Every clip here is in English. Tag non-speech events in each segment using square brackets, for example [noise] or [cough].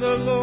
The Lord,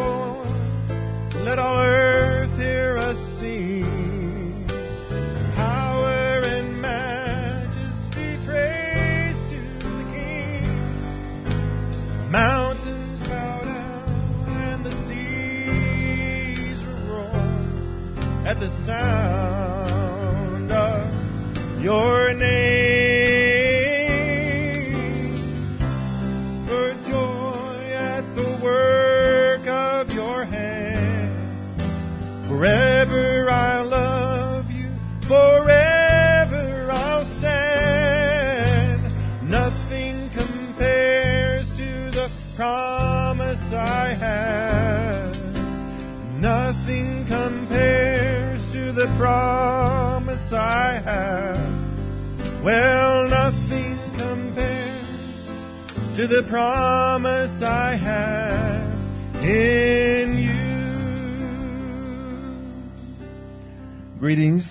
Greetings.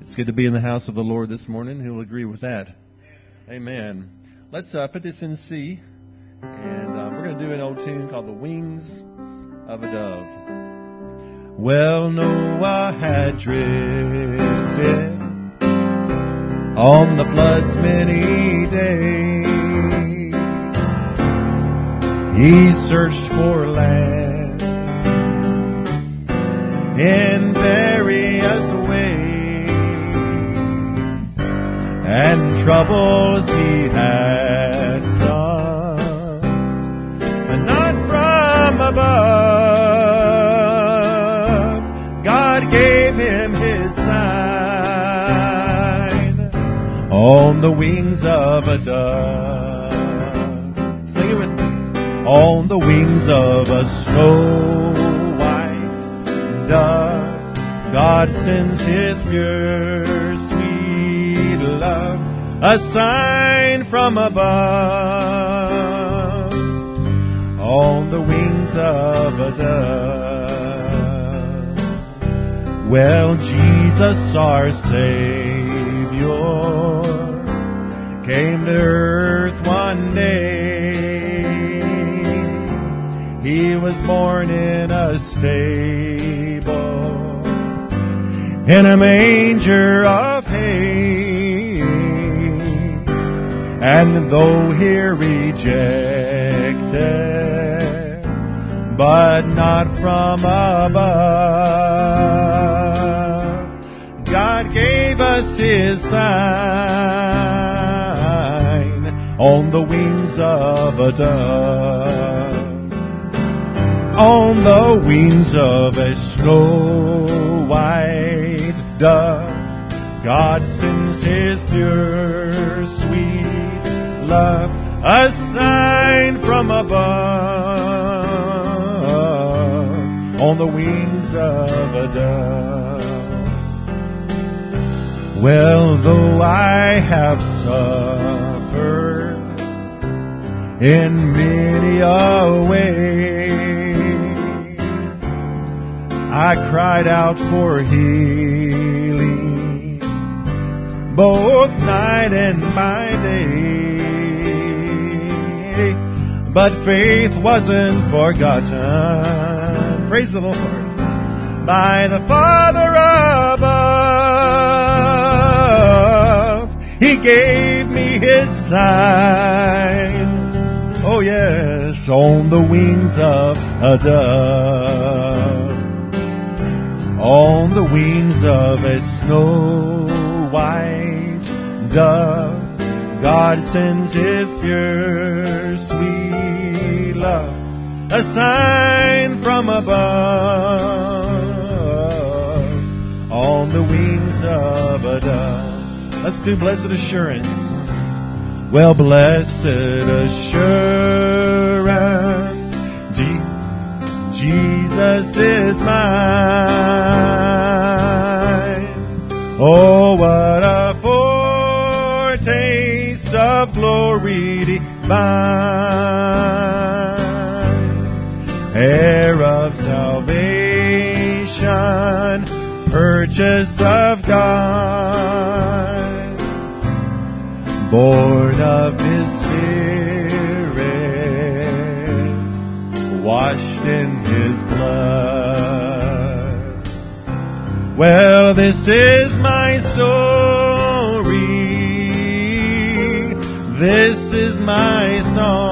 It's good to be in the house of the Lord this morning. Who'll agree with that? Amen. Let's uh, put this in C, and uh, we're going to do an old tune called "The Wings of a Dove." Well, Noah had drifted on the flood's many days. He searched for land in various and troubles he had some, but not from above. God gave him his sign on the wings of a dove. Sing it with me. On the wings of a snow white dove, God sends His pure, a sign from above. On the wings of a dove. Well, Jesus, our Savior, came to earth one day. He was born in a stable, in a manger And though he rejected, but not from above, God gave us His sign on the wings of a dove on the wings of a snow white dove. God sends His pure, love, a sign from above, on the wings of a dove. Well, though I have suffered in many a way, I cried out for healing both night and by day. But faith wasn't forgotten. Praise the Lord. By the Father above, He gave me His sign. Oh yes, on the wings of a dove on the wings of a snow white dove. God sends His pure, sweet love, a sign from above, on the wings of a dove. Let's do blessed assurance. Well, blessed assurance, Je- Jesus is mine. Oh, what a foretaste of glory divine. Salvation, purchase of God, born of His Spirit, washed in his blood. Well, this is my story. This is my song.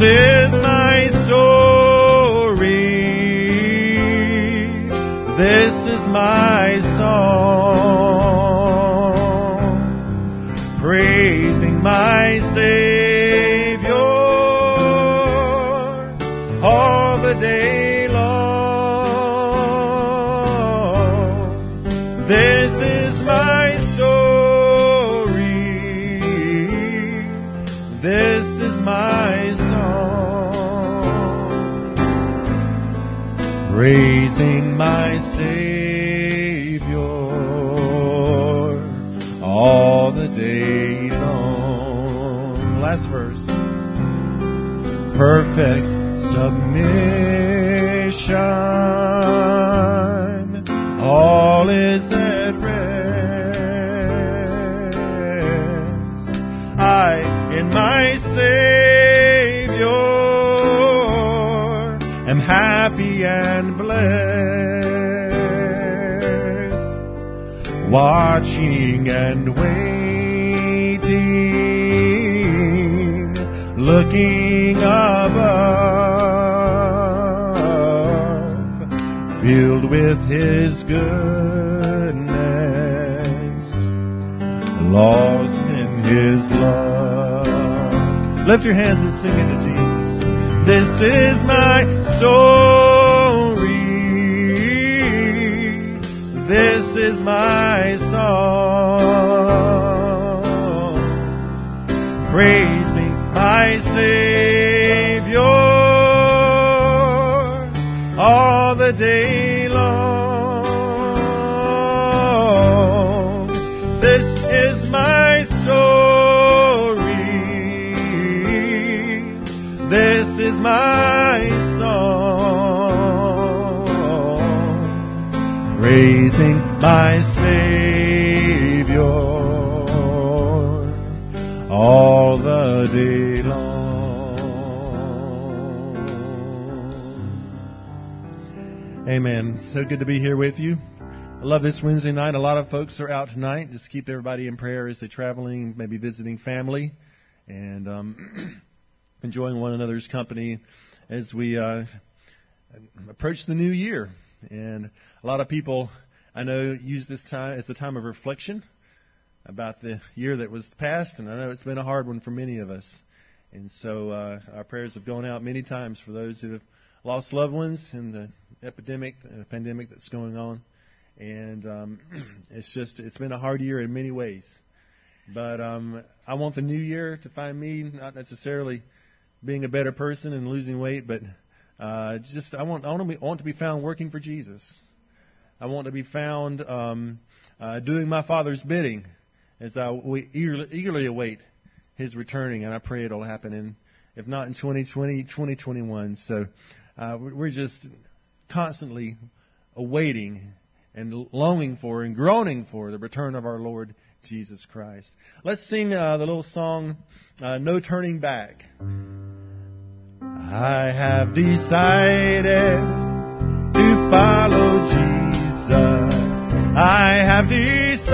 Well, Watching and waiting, looking above, filled with His goodness, lost in His love. Lift your hands and sing it to Jesus. This is my story. My song. Praising my Savior Amen. So good to be here with you. I love this Wednesday night. A lot of folks are out tonight. Just keep everybody in prayer as they're traveling, maybe visiting family, and um, [clears throat] enjoying one another's company as we uh, approach the new year. And a lot of people I know use this time as the time of reflection about the year that was past, and I know it's been a hard one for many of us. And so uh, our prayers have gone out many times for those who have lost loved ones in the epidemic, the pandemic that's going on. And um, [clears throat] it's just it's been a hard year in many ways. But um, I want the new year to find me not necessarily being a better person and losing weight, but uh, just I want I want to be I want to be found working for Jesus. I want to be found um, uh, doing my Father's bidding as I we eagerly, eagerly await His returning, and I pray it'll happen in, if not in 2020, 2021. So uh, we're just constantly awaiting and longing for and groaning for the return of our Lord Jesus Christ. Let's sing uh, the little song, uh, No Turning Back. I have decided to follow Jesus. I have decided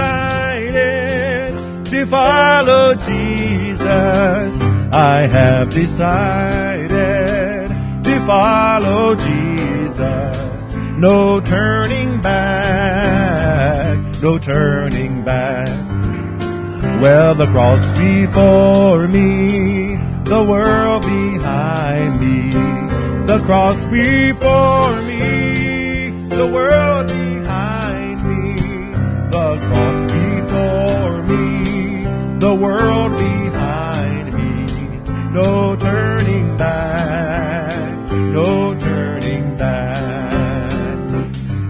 to follow Jesus. I have decided follow Jesus. No turning back, no turning back. Well, the cross before me, the world behind me. The cross before me, the world behind me. The cross before me, the world behind me. No turning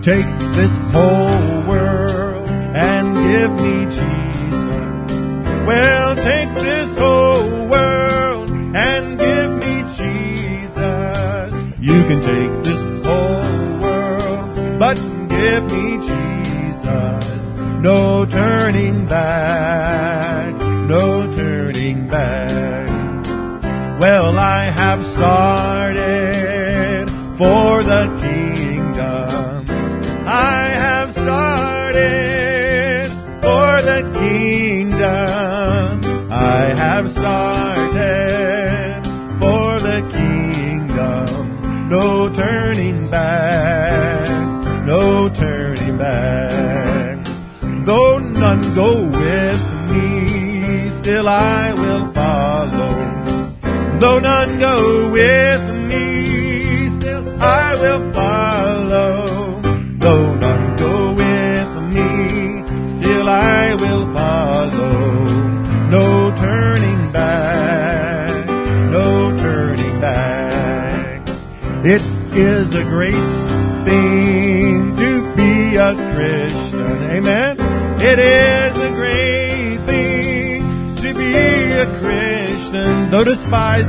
Take this whole world and give me Jesus. Well, take this whole world and give me Jesus. You can take this whole world, but give me Jesus. No turning back,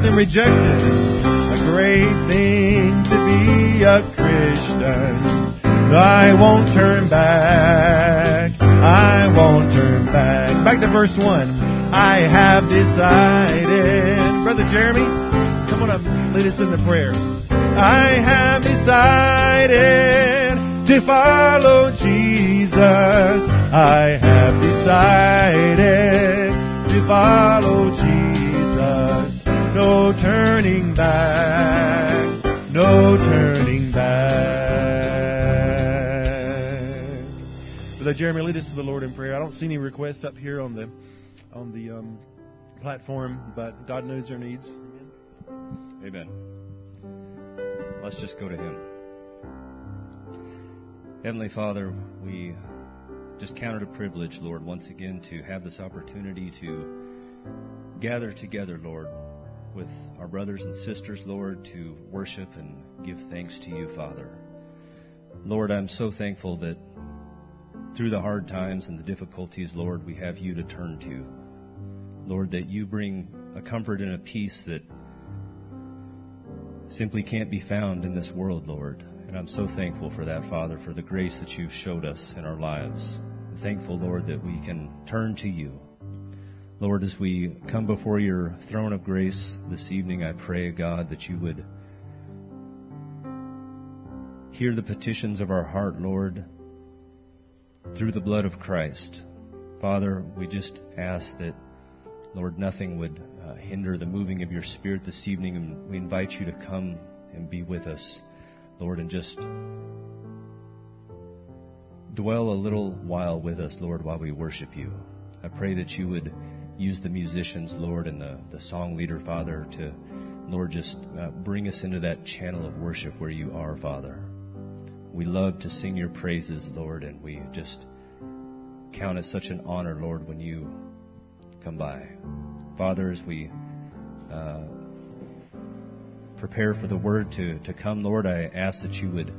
and rejected. A great thing to be a Christian. I won't turn back. I won't turn back. Back to verse 1. I have decided. Brother Jeremy, come on up. Lead us in the prayer. I have decided to follow Jesus. I have back. No turning back. Brother Jeremy, lead us to the Lord in prayer. I don't see any requests up here on the on the um, platform, but God knows their needs. Amen. Let's just go to Him. Heavenly Father, we just count it a privilege, Lord, once again to have this opportunity to gather together, Lord, with our brothers and sisters, Lord, to worship and give thanks to you, Father. Lord, I'm so thankful that through the hard times and the difficulties, Lord, we have you to turn to. Lord, that you bring a comfort and a peace that simply can't be found in this world, Lord. And I'm so thankful for that, Father, for the grace that you've showed us in our lives. I'm thankful, Lord, that we can turn to you. Lord, as we come before your throne of grace this evening, I pray, God, that you would hear the petitions of our heart, Lord, through the blood of Christ. Father, we just ask that, Lord, nothing would uh, hinder the moving of your Spirit this evening, and we invite you to come and be with us, Lord, and just dwell a little while with us, Lord, while we worship you. I pray that you would use the musicians, Lord, and the, the song leader, Father, to, Lord, just uh, bring us into that channel of worship where you are, Father. We love to sing your praises, Lord, and we just count it such an honor, Lord, when you come by. Father, as we uh, prepare for the word to, to come, Lord, I ask that you would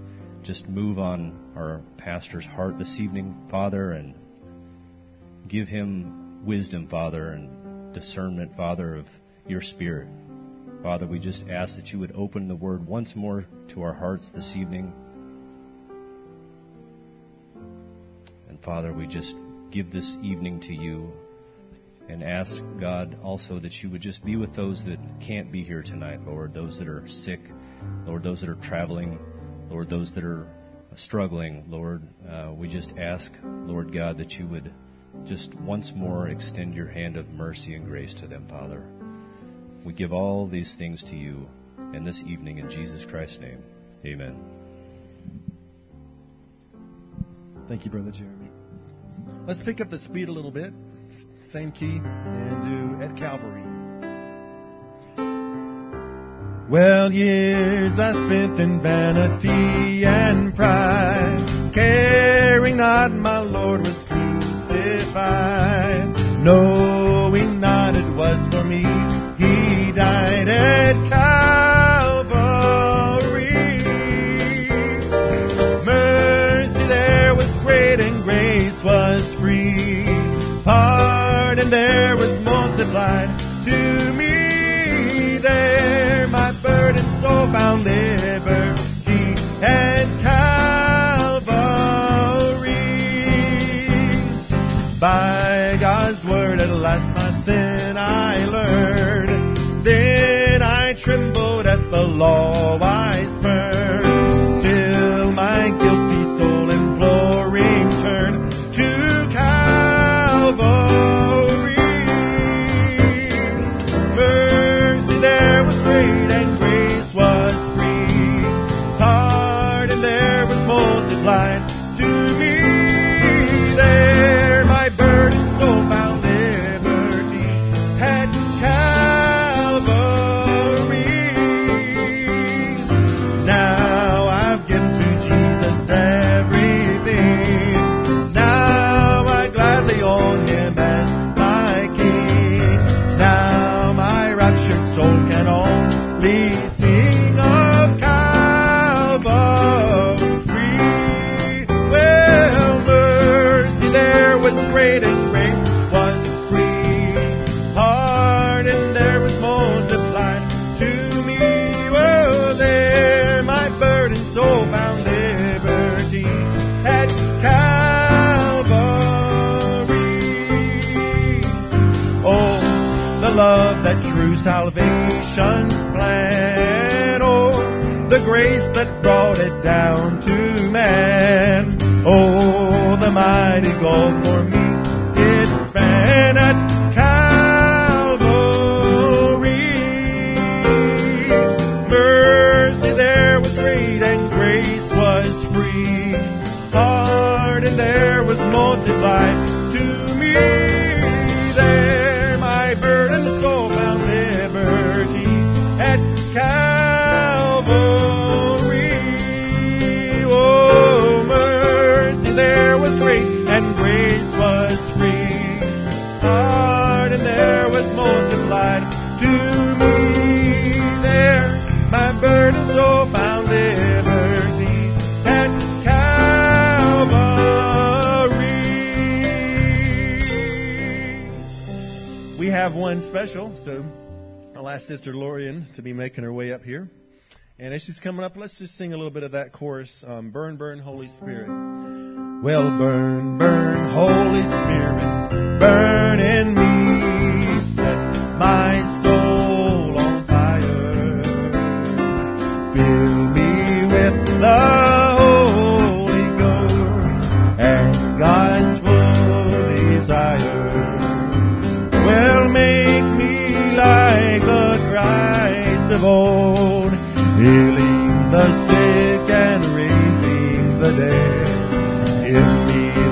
just move on our pastor's heart this evening, Father, and give him wisdom, Father, and discernment, Father, of your Spirit. Father, we just ask that you would open the word once more to our hearts this evening. And Father, we just give this evening to you and ask, God, also that you would just be with those that can't be here tonight, Lord, those that are sick, Lord, those that are traveling, Lord, those that are struggling, Lord. Uh, we just ask, Lord God, that you would just once more extend your hand of mercy and grace to them, Father. We give all these things to you and this evening in Jesus Christ's name. Amen. Thank you, Brother Jeremy. Let's pick up the speed a little bit. Same key and do at Calvary. Well, years I spent in vanity and pride, caring not my Lord was crucified, And as she's coming up, let's just sing a little bit of that chorus, um, Burn, Burn, Holy Spirit. Well, burn, burn, Holy Spirit, burn in me, set my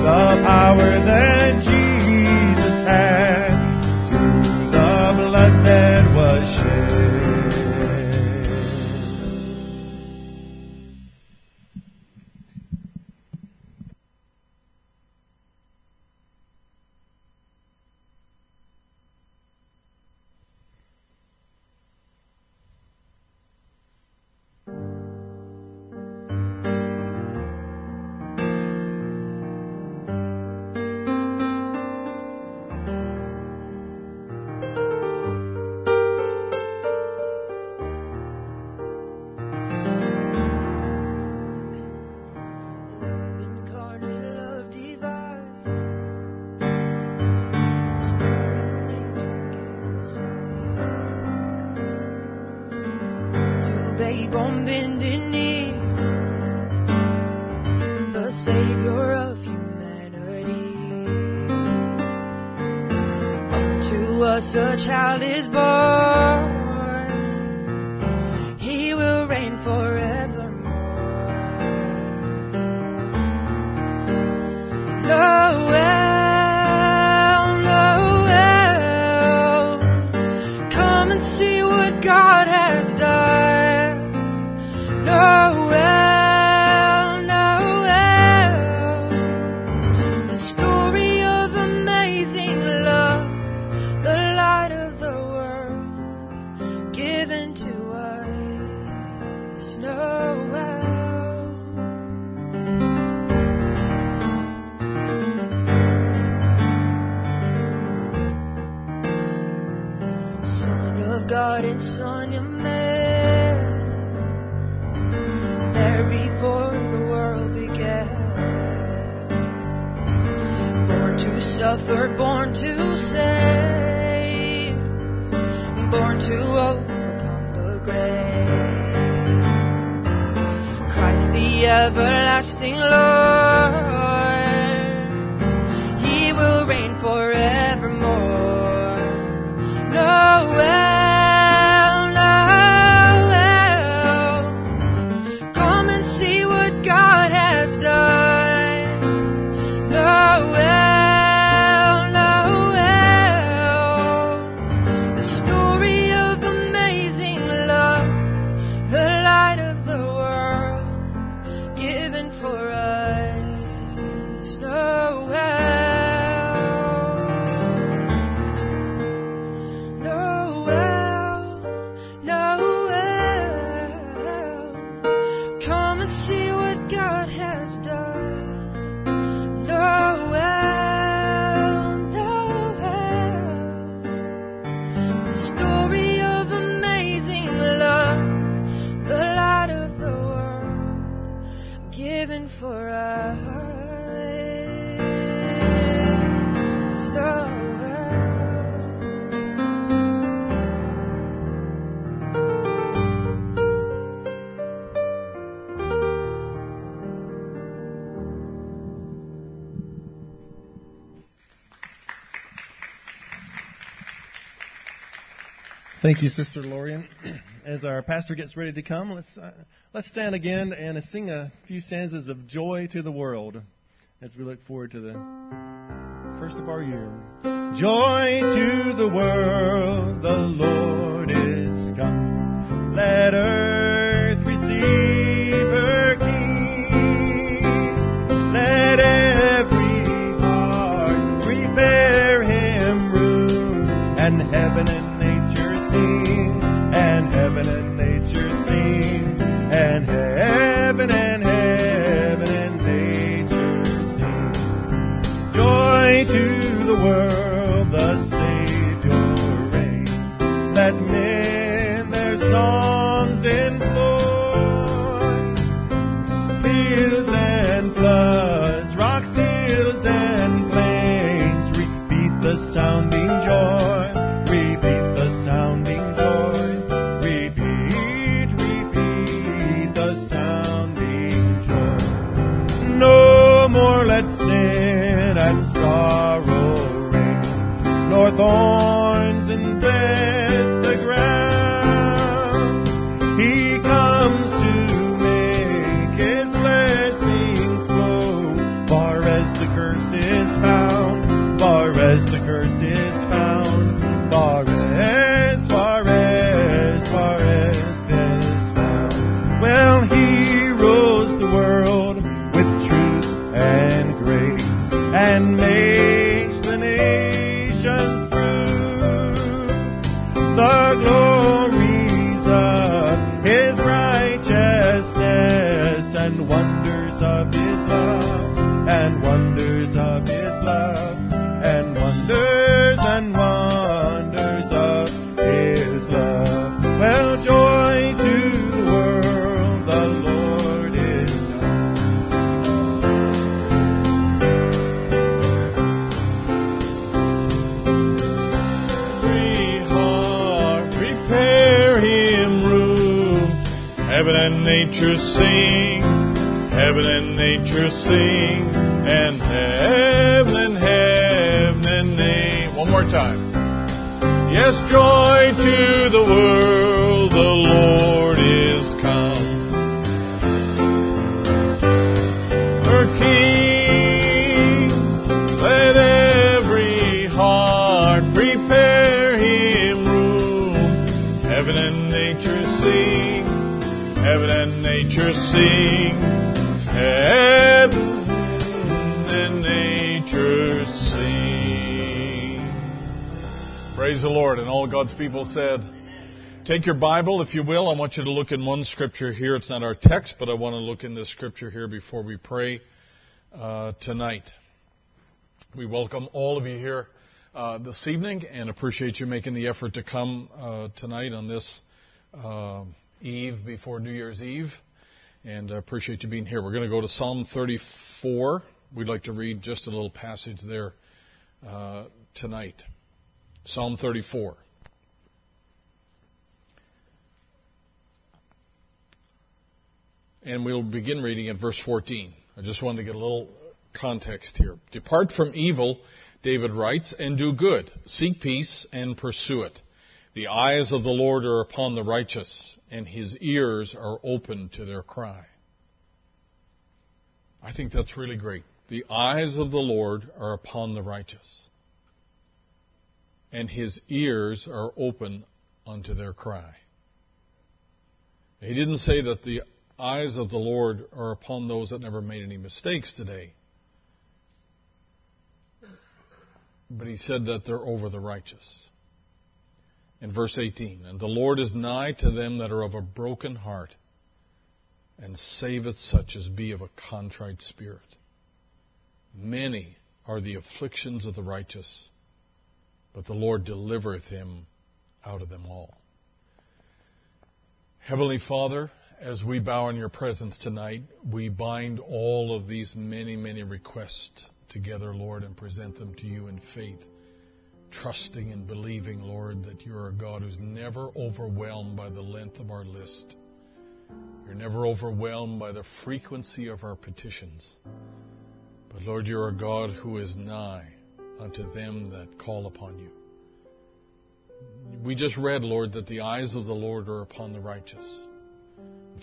the power that there before the world began. Born to suffer, born to save, born to overcome the grave. Christ the everlasting Lord. Thank you, Sister Lorian. [clears throat] As our pastor gets ready to come, let's uh, let's stand again and sing a few stanzas of joy to the world as we look forward to the first of our year. Joy to the world, the Lord is come. Let earth and made. And nature Take your Bible, if you will. I want you to look in one scripture here. It's not our text, but I want to look in this scripture here before we pray uh, tonight. We welcome all of you here uh, this evening and appreciate you making the effort to come uh, tonight on this uh, eve before New Year's Eve. And I appreciate you being here. We're going to go to Psalm 34. We'd like to read just a little passage there uh, tonight. Psalm 34. And we'll begin reading at verse 14. I just wanted to get a little context here. Depart from evil, David writes, and do good. Seek peace and pursue it. The eyes of the Lord are upon the righteous, and his ears are open to their cry. I think that's really great. The eyes of the Lord are upon the righteous, and his ears are open unto their cry. He didn't say that the eyes of the Lord are upon those that never made any mistakes today. But he said that they're over the righteous. In verse 18, and the Lord is nigh to them that are of a broken heart, and saveth such as be of a contrite spirit. Many are the afflictions of the righteous, but the Lord delivereth him out of them all. Heavenly Father, as we bow in your presence tonight, we bind all of these many, many requests together, Lord, and present them to you in faith, trusting and believing, Lord, that you're a God who's never overwhelmed by the length of our list. You're never overwhelmed by the frequency of our petitions. But Lord, you're a God who is nigh unto them that call upon you. We just read, Lord, that the eyes of the Lord are upon the righteous.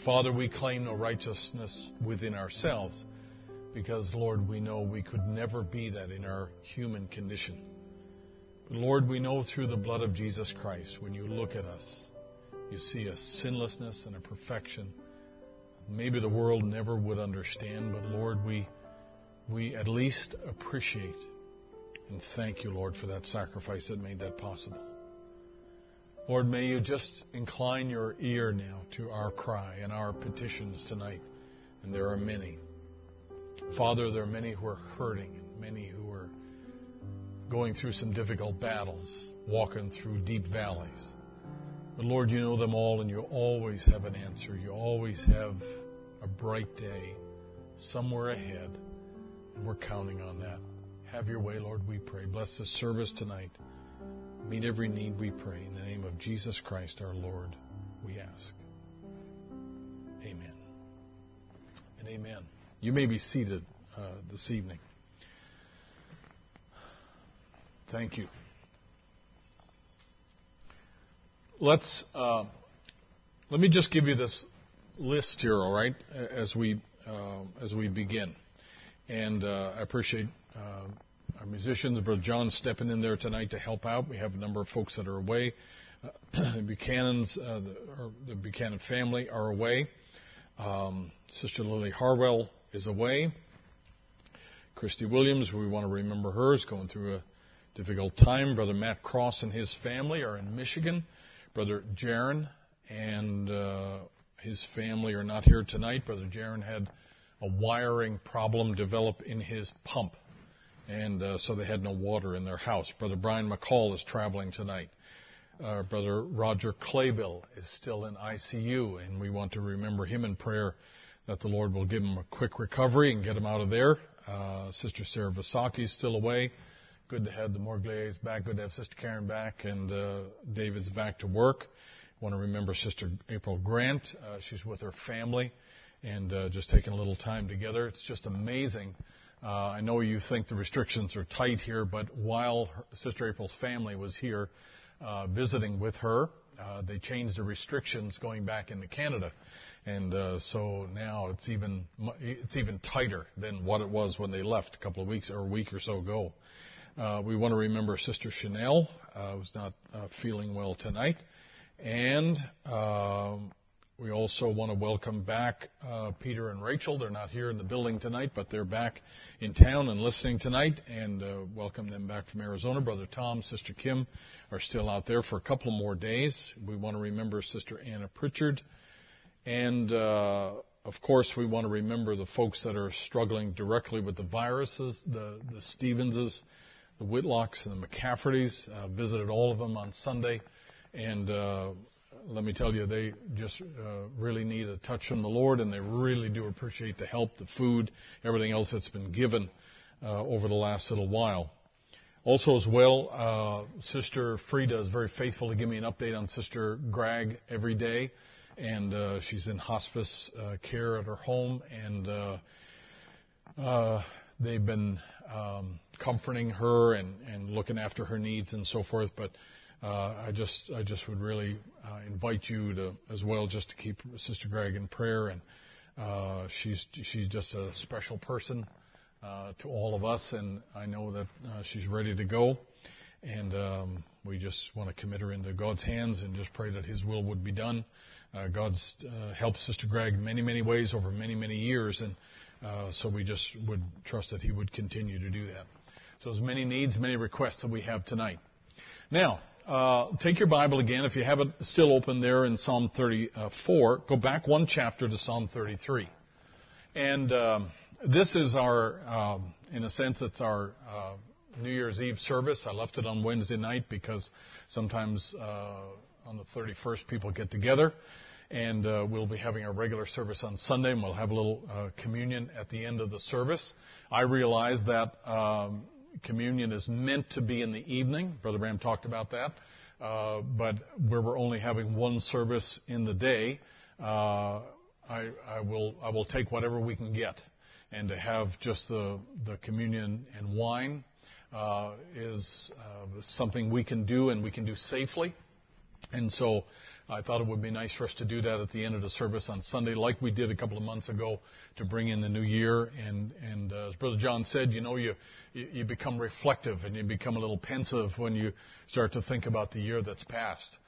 Father, we claim no righteousness within ourselves because, Lord, we know we could never be that in our human condition. But Lord, we know through the blood of Jesus Christ, when you look at us, you see a sinlessness and a perfection. Maybe the world never would understand, but Lord, we, we at least appreciate and thank you, Lord, for that sacrifice that made that possible. Lord, may you just incline your ear now to our cry and our petitions tonight. And there are many. Father, there are many who are hurting and many who are going through some difficult battles, walking through deep valleys. But Lord, you know them all and you always have an answer. You always have a bright day somewhere ahead. And we're counting on that. Have your way, Lord, we pray. Bless this service tonight. Meet every need, we pray. In the name of Jesus Christ our Lord, we ask. Amen. And amen. You may be seated uh, this evening. Thank you. Let's uh, let me just give you this list here, all right, as we uh, as we begin. And uh, I appreciate uh, our musicians, Brother John, stepping in there tonight to help out. We have a number of folks that are away. Uh, [clears throat] Buchanan's, uh, the, the, Buchanan family are away. Um, Sister Lily Harwell is away. Christy Williams, we want to remember her, is going through a difficult time. Brother Matt Cross and his family are in Michigan. Brother Jaron and uh, his family are not here tonight. Brother Jaron had a wiring problem develop in his pump and uh, so they had no water in their house. Brother Brian McCall is traveling tonight. Uh, Brother Roger Claybill is still in ICU, and we want to remember him in prayer that the Lord will give him a quick recovery and get him out of there. Uh, Sister Sarah Vasaki is still away. Good to have the Morgliers back. Good to have Sister Karen back, and uh, David's back to work. want to remember Sister April Grant. Uh, she's with her family and uh, just taking a little time together. It's just amazing. Uh, I know you think the restrictions are tight here, but while her, Sister April's family was here uh, visiting with her, uh, they changed the restrictions going back into Canada, and uh, so now it's even it's even tighter than what it was when they left a couple of weeks or a week or so ago. Uh, we want to remember Sister Chanel, uh, who's not feeling well tonight, and um, we also want to welcome back uh, Peter and Rachel. They're not here in the building tonight, but they're back in town and listening tonight, and uh, welcome them back from Arizona. Brother Tom, Sister Kim are still out there for a couple more days. We want to remember Sister Anna Pritchard, and uh, of course, we want to remember the folks that are struggling directly with the viruses, the the Stevenses, the Whitlocks, and the McCaffertys. Uh, visited all of them on Sunday, and uh, let me tell you, they just uh, really need a touch from the Lord, and they really do appreciate the help, the food, everything else that's been given uh, over the last little while. Also, as well, uh, Sister Frida is very faithful to give me an update on Sister Greg every day, and uh, she's in hospice uh, care at her home, and uh, they've been um, comforting her and, and looking after her needs and so forth, but I just I just would really uh, invite you to as well just to keep Sister Greg in prayer, and uh, she's she's just a special person uh, to all of us, and I know that uh, she's ready to go, and um, we just want to commit her into God's hands and just pray that His will would be done. Uh, God's uh, helped Sister Greg many many ways over many many years, and uh, so we just would trust that He would continue to do that. So, as many needs, many requests that we have tonight. Now, uh, take your Bible again. If you have it still open there in Psalm 34, go back one chapter to Psalm 33. And um, this is our, um, in a sense, it's our uh, New Year's Eve service. I left it on Wednesday night because sometimes uh, on the 31st people get together. And uh, we'll be having our regular service on Sunday, and we'll have a little uh, communion at the end of the service. I realize that um, communion is meant to be in the evening. Brother Bram talked about that. Uh, but where we're only having one service in the day, uh, I, I, will I will take whatever we can get, and to have just the the communion and wine uh, is uh, something we can do and we can do safely, and so I thought it would be nice for us to do that at the end of the service on Sunday, like we did a couple of months ago, to bring in the new year. And, and uh, as Brother John said, you know, you, you become reflective and you become a little pensive when you start to think about the year that's passed.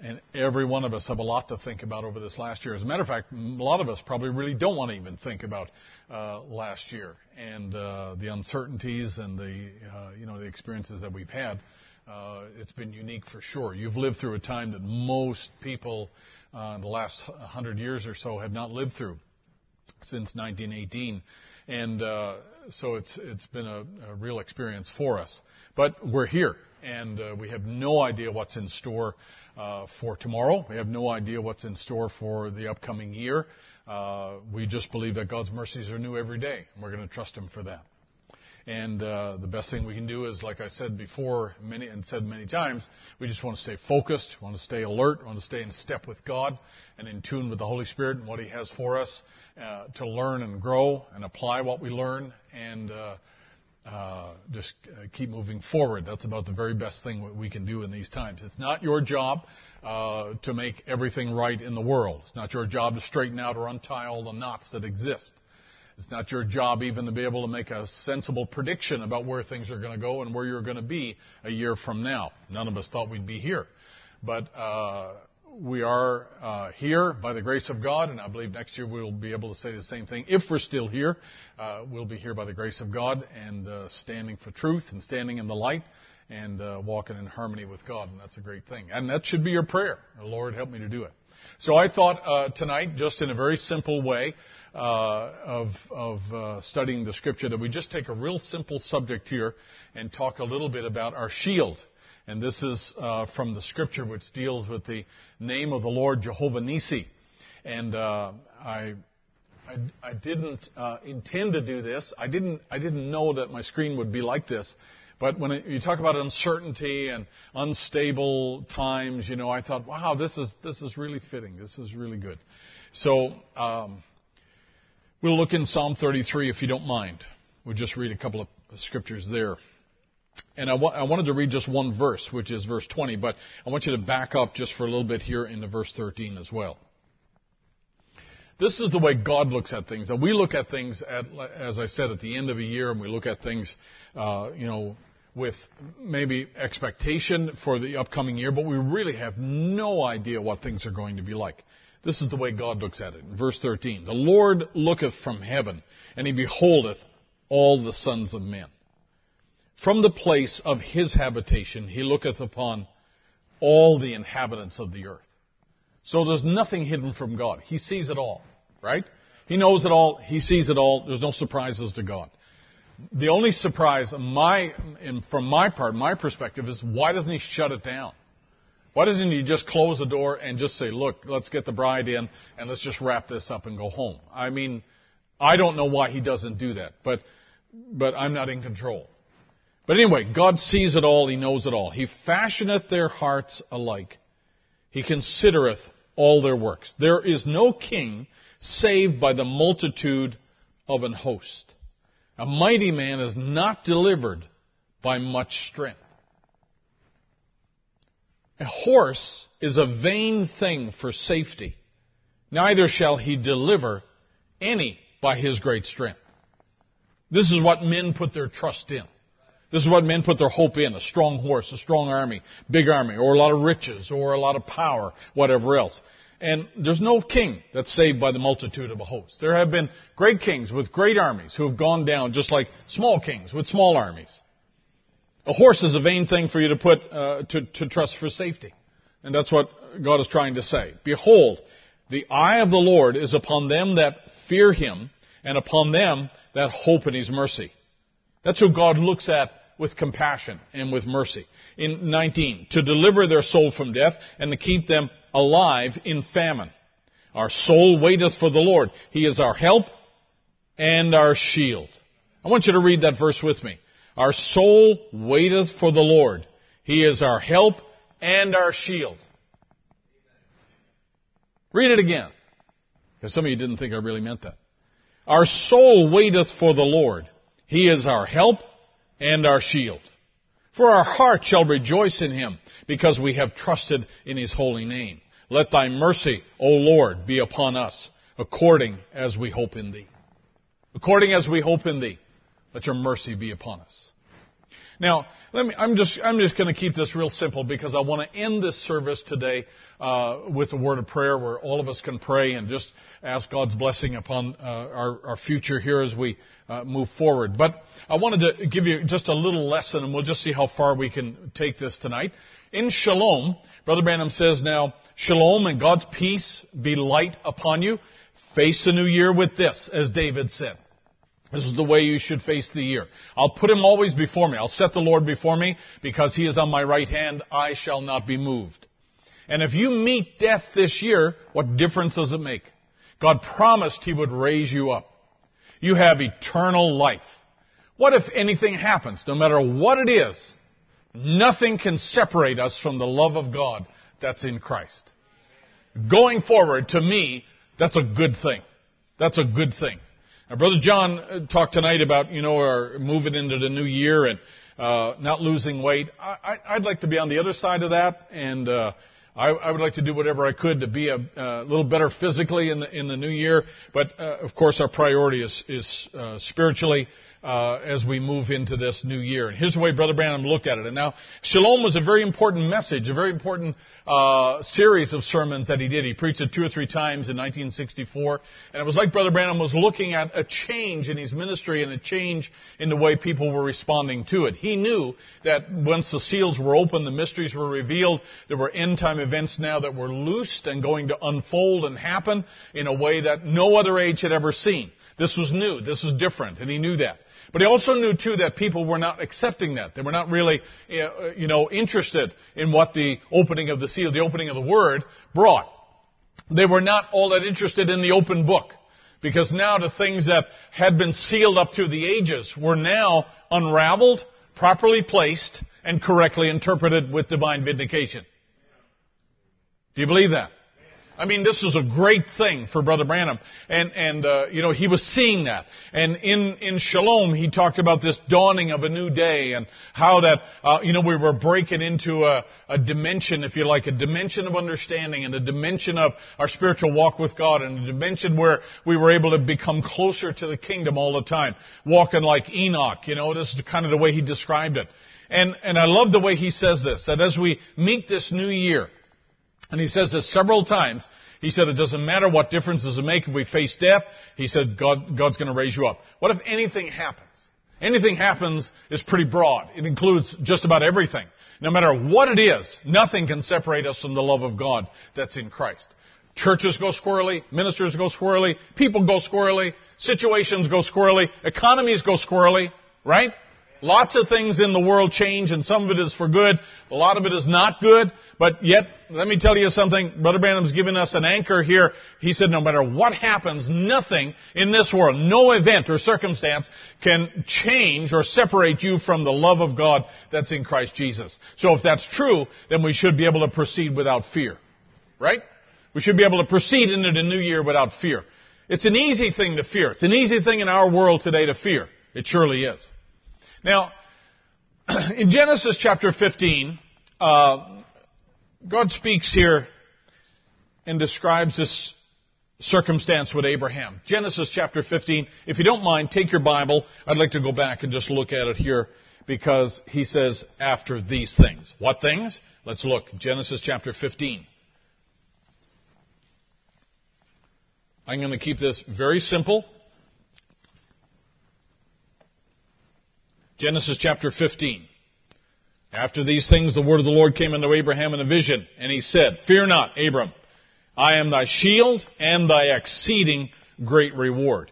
And every one of us have a lot to think about over this last year. As a matter of fact, a lot of us probably really don't want to even think about uh, last year and uh, the uncertainties and the uh, you know the experiences that we've had uh, it's been unique for sure. You've lived through a time that most people uh, in the last hundred years or so have not lived through since 1918, and uh, so it's it's been a, a, real experience for us. But we're here, and uh, we have no idea what's in store uh, for tomorrow. We have no idea what's in store for the upcoming year. Uh, we just believe that God's mercies are new every day, and we're going to trust Him for that. And uh, the best thing we can do is, like I said before, many and said many times, we just want to stay focused, want to stay alert, want to stay in step with God, and in tune with the Holy Spirit and what He has for us uh, to learn and grow and apply what we learn, and uh, uh just uh, keep moving forward. That's about the very best thing we can do in these times. It's not your job uh, to make everything right in the world. It's not your job to straighten out or untie all the knots that exist. It's not your job even to be able to make a sensible prediction about where things are going to go and where you're going to be a year from now. None of us thought we'd be here. But uh, we are uh, here by the grace of God, and I believe next year we'll be able to say the same thing. If we're still here, uh, we'll be here by the grace of God and uh, standing for truth and standing in the light and uh, walking in harmony with God, and that's a great thing. And that should be your prayer. Lord, help me to do it. So I thought uh, tonight, just in a very simple way, uh, of, of uh, studying the scripture that we just take a real simple subject here and talk a little bit about our shield. And this is uh, from the scripture which deals with the name of the Lord Jehovah Nissi. And uh, I, I, I, didn't uh, intend to do this. I didn't, I didn't know that my screen would be like this. But when it, you talk about uncertainty and unstable times, you know, I thought, wow, this is this is really fitting. This is really good. So um, we'll look in Psalm 33 if you don't mind. We'll just read a couple of scriptures there. And I, wa- I wanted to read just one verse, which is verse 20, but I want you to back up just for a little bit here into verse 13 as well. This is the way God looks at things. That we look at things, at, as I said, at the end of a year, and we look at things, uh, you know, with maybe expectation for the upcoming year, but we really have no idea what things are going to be like. This is the way God looks at it. In verse 13, the Lord looketh from heaven, and he beholdeth all the sons of men. From the place of his habitation, he looketh upon all the inhabitants of the earth. So there's nothing hidden from God. He sees it all, right? He knows it all. He sees it all. There's no surprises to God. The only surprise, my, from my part, my perspective, is why doesn't he shut it down? Why doesn't he just close the door and just say, look, let's get the bride in and let's just wrap this up and go home? I mean, I don't know why he doesn't do that, but, but I'm not in control. But anyway, God sees it all, He knows it all. He fashioneth their hearts alike. He considereth all their works. There is no king saved by the multitude of an host. A mighty man is not delivered by much strength. A horse is a vain thing for safety. Neither shall he deliver any by his great strength. This is what men put their trust in. This is what men put their hope in. A strong horse, a strong army, big army, or a lot of riches, or a lot of power, whatever else. And there's no king that's saved by the multitude of a host. There have been great kings with great armies who have gone down just like small kings with small armies. A horse is a vain thing for you to put, uh, to, to trust for safety. And that's what God is trying to say. Behold, the eye of the Lord is upon them that fear him and upon them that hope in his mercy. That's who God looks at with compassion and with mercy. In 19, to deliver their soul from death and to keep them alive in famine. Our soul waiteth for the Lord. He is our help and our shield. I want you to read that verse with me. Our soul waiteth for the Lord. He is our help and our shield. Read it again. Because some of you didn't think I really meant that. Our soul waiteth for the Lord. He is our help and our shield. For our heart shall rejoice in him, because we have trusted in his holy name. Let thy mercy, O Lord, be upon us, according as we hope in thee. According as we hope in thee, let your mercy be upon us. Now, let me, I'm just, I'm just going to keep this real simple because I want to end this service today uh, with a word of prayer where all of us can pray and just ask God's blessing upon uh, our, our future here as we uh, move forward. But I wanted to give you just a little lesson, and we'll just see how far we can take this tonight. In Shalom, Brother Branham says now, Shalom and God's peace be light upon you. Face the new year with this, as David said. This is the way you should face the year. I'll put him always before me. I'll set the Lord before me because he is on my right hand. I shall not be moved. And if you meet death this year, what difference does it make? God promised he would raise you up. You have eternal life. What if anything happens, no matter what it is, nothing can separate us from the love of God that's in Christ. Going forward, to me, that's a good thing. That's a good thing. Now, Brother John talked tonight about, you know, our moving into the new year and uh, not losing weight. I, would like to be on the other side of that, and uh, I, I, would like to do whatever I could to be a, a little better physically in the, in the new year. But uh, of course, our priority is, is uh, spiritually uh, as we move into this new year. And here's the way Brother Branham looked at it. And now, Shalom was a very important message, a very important uh, series of sermons that he did. He preached it two or three times in 1964. And it was like Brother Branham was looking at a change in his ministry and a change in the way people were responding to it. He knew that once the seals were opened, the mysteries were revealed, there were end time events now that were loosed and going to unfold and happen in a way that no other age had ever seen. This was new. This was different. And he knew that. But he also knew too that people were not accepting that. They were not really, uh, you know, interested in what the opening of the seal, the opening of the word brought. They were not all that interested in the open book. Because now the things that had been sealed up through the ages were now unraveled, properly placed and correctly interpreted with divine vindication. Do you believe that? I mean, this was a great thing for Brother Branham, and and uh, you know he was seeing that. And in in Shalom, he talked about this dawning of a new day and how that uh, you know we were breaking into a, a dimension, if you like, a dimension of understanding and a dimension of our spiritual walk with God, and a dimension where we were able to become closer to the kingdom all the time, walking like Enoch. You know, this is kind of the way he described it. And and I love the way he says this that as we meet this new year and he says this several times. He said it doesn't matter what difference does it make if we face death. He said God, God's going to raise you up. What if anything happens? Anything happens is pretty broad. It includes just about everything. No matter what it is, nothing can separate us from the love of God that's in Christ. Churches go squirrely, ministers go squirrely, people go squirrely, situations go squirrely, economies go squirrely, right? Lots of things in the world change and some of it is for good. A lot of it is not good. But yet, let me tell you something. Brother Branham's given us an anchor here. He said no matter what happens, nothing in this world, no event or circumstance can change or separate you from the love of God that's in Christ Jesus. So if that's true, then we should be able to proceed without fear. Right? We should be able to proceed into the new year without fear. It's an easy thing to fear. It's an easy thing in our world today to fear. It surely is. Now, [clears throat] in Genesis chapter 15, uh, God speaks here and describes this circumstance with Abraham. Genesis chapter 15. If you don't mind, take your Bible. I'd like to go back and just look at it here because he says after these things. What things? Let's look. Genesis chapter 15. I'm going to keep this very simple. Genesis chapter 15. After these things, the word of the Lord came unto Abraham in a vision, and he said, Fear not, Abram. I am thy shield and thy exceeding great reward.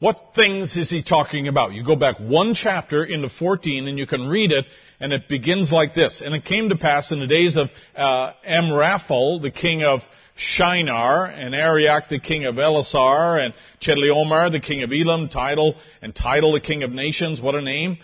What things is he talking about? You go back one chapter into 14 and you can read it, and it begins like this. And it came to pass in the days of uh, Amraphel, the king of Shinar, and Arioch, the king of Ellasar, and Chedorlaomer, the king of Elam, Tidal, and Tidal, the king of nations. What a name.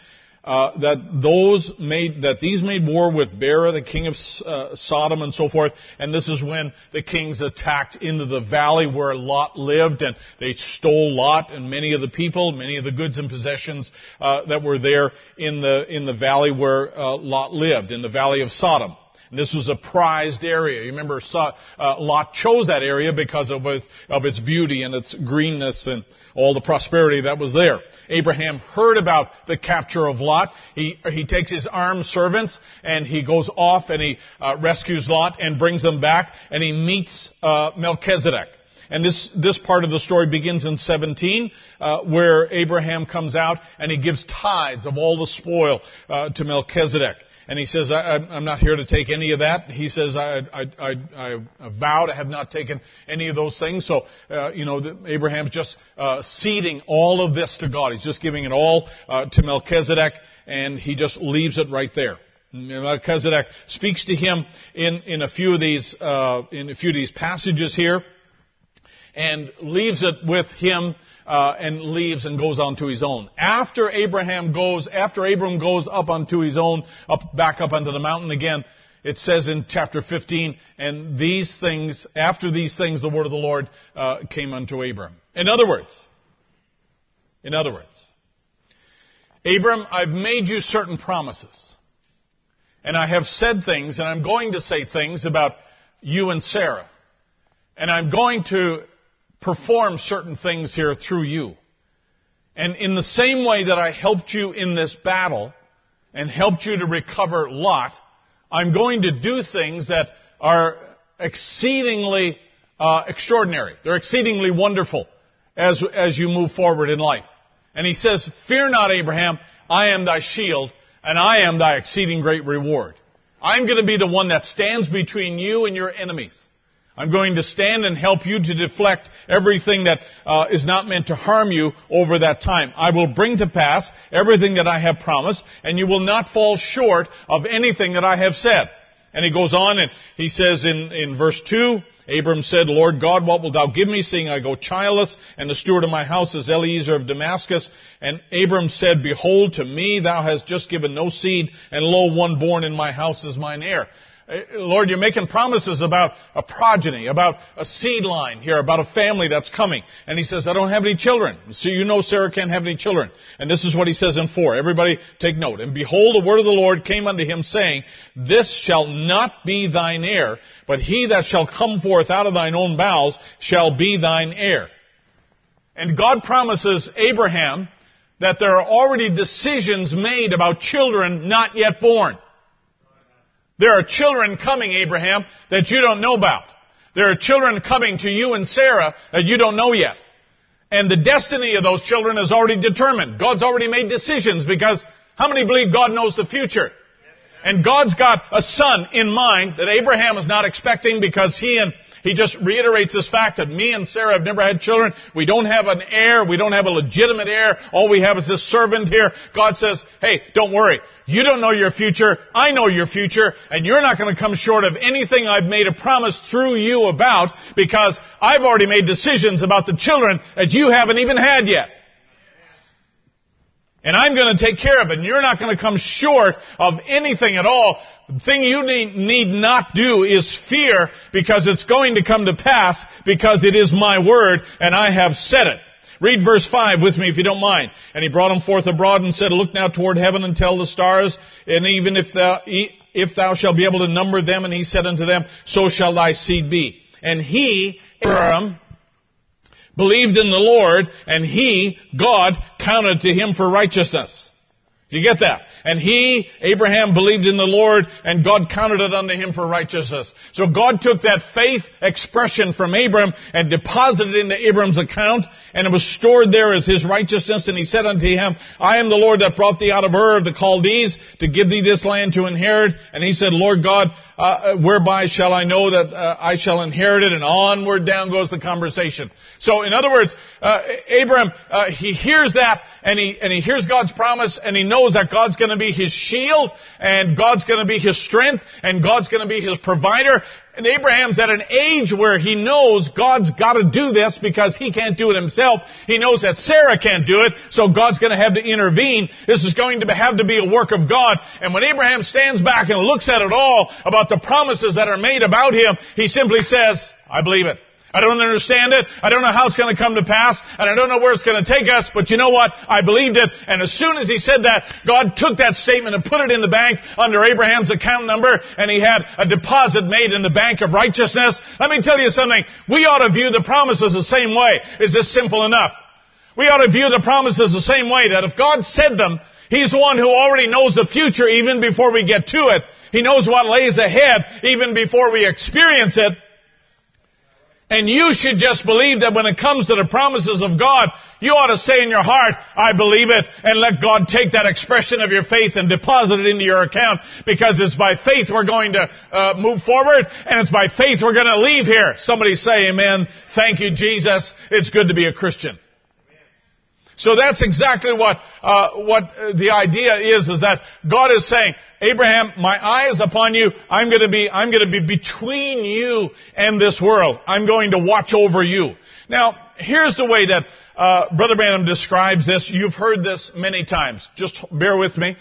Uh, that those made that these made war with Bera, the king of uh, Sodom, and so forth. And this is when the kings attacked into the valley where Lot lived, and they stole Lot and many of the people, many of the goods and possessions uh, that were there in the in the valley where uh, Lot lived, in the valley of Sodom. And this was a prized area. You remember, uh, Lot chose that area because of its, of its beauty and its greenness and all the prosperity that was there. Abraham heard about the capture of Lot. He, he takes his armed servants and he goes off and he uh, rescues Lot and brings them back and he meets uh, Melchizedek. And this, this part of the story begins in 17, uh, where Abraham comes out and he gives tithes of all the spoil uh, to Melchizedek. And he says, I, am not here to take any of that. He says, I, I, I, I vow to have not taken any of those things. So, uh, you know, Abraham's just uh, ceding all of this to God. He's just giving it all uh, to Melchizedek, and he just leaves it right there. Melchizedek speaks to him in, in a few of these uh, in a few of these passages here, and leaves it with him uh, and leaves and goes on to his own. After Abraham goes, after Abram goes up onto his own, up back up onto the mountain again, it says in chapter 15, and these things, after these things, the word of the Lord uh, came unto Abram. In other words, in other words, Abram, I've made you certain promises. And I have said things, and I'm going to say things about you and Sarah. And I'm going to perform certain things here through you. And in the same way that I helped you in this battle and helped you to recover Lot, I'm going to do things that are exceedingly uh, extraordinary. They're exceedingly wonderful as, as you move forward in life. And he says, Fear not, Abraham, I am thy shield, and I am thy exceeding great reward. I'm going to be the one that stands between you and your enemies. I'm going to stand and help you to deflect everything that uh, is not meant to harm you over that time. I will bring to pass everything that I have promised, and you will not fall short of anything that I have said. And he goes on and he says in, in verse 2, Abram said, Lord God, what wilt thou give me, seeing I go childless, and the steward of my house is Eliezer of Damascus? And Abram said, Behold, to me thou hast just given no seed, and lo, one born in my house is mine heir. Uh, Lord, you're making promises about a progeny, about a seed line here, about a family that's coming. And he says, I don't have any children. So you know Sarah can't have any children. And this is what he says in 4. Everybody take note. And behold, the word of the Lord came unto him saying, This shall not be thine heir, but he that shall come forth out of thine own bowels shall be thine heir. And God promises Abraham that there are already decisions made about children not yet born. There are children coming, Abraham, that you don't know about. There are children coming to you and Sarah that you don't know yet. And the destiny of those children is already determined. God's already made decisions because how many believe God knows the future? And God's got a son in mind that Abraham is not expecting because he and he just reiterates this fact that me and Sarah have never had children. We don't have an heir. We don't have a legitimate heir. All we have is this servant here. God says, hey, don't worry. You don't know your future. I know your future. And you're not going to come short of anything I've made a promise through you about because I've already made decisions about the children that you haven't even had yet. And I'm going to take care of it. And you're not going to come short of anything at all. The thing you need, need not do is fear because it's going to come to pass because it is my word and I have said it. Read verse 5 with me if you don't mind. And he brought him forth abroad and said, Look now toward heaven and tell the stars, and even if thou, if thou shalt be able to number them, and he said unto them, So shall thy seed be. And he, Abraham, believed in the Lord, and he, God, counted to him for righteousness. Do you get that? And he, Abraham, believed in the Lord, and God counted it unto him for righteousness. So God took that faith expression from Abram and deposited it into Abram's account, and it was stored there as his righteousness. And he said unto him, I am the Lord that brought thee out of Ur of the Chaldees to give thee this land to inherit. And he said, Lord God, uh, whereby shall I know that uh, I shall inherit it? And onward down goes the conversation. So, in other words, uh, Abram uh, he hears that and he and he hears God's promise and he knows that God's going to be his shield and God's going to be his strength and God's going to be his provider. And Abraham's at an age where he knows God's got to do this because he can't do it himself. He knows that Sarah can't do it, so God's going to have to intervene. This is going to have to be a work of God. And when Abraham stands back and looks at it all about the promises that are made about him, he simply says, I believe it. I don't understand it. I don't know how it's going to come to pass, and I don't know where it's going to take us, but you know what? I believed it, and as soon as he said that, God took that statement and put it in the bank under Abraham's account number, and he had a deposit made in the bank of righteousness. Let me tell you something. We ought to view the promises the same way. Is this simple enough? We ought to view the promises the same way, that if God said them, He's the one who already knows the future even before we get to it. He knows what lays ahead even before we experience it. And you should just believe that when it comes to the promises of God, you ought to say in your heart, I believe it, and let God take that expression of your faith and deposit it into your account, because it's by faith we're going to uh, move forward, and it's by faith we're going to leave here. Somebody say amen. Thank you, Jesus. It's good to be a Christian. So that's exactly what uh, what the idea is. Is that God is saying, Abraham, my eye is upon you. I'm going to be I'm going to be between you and this world. I'm going to watch over you. Now, here's the way that uh, Brother Branham describes this. You've heard this many times. Just bear with me.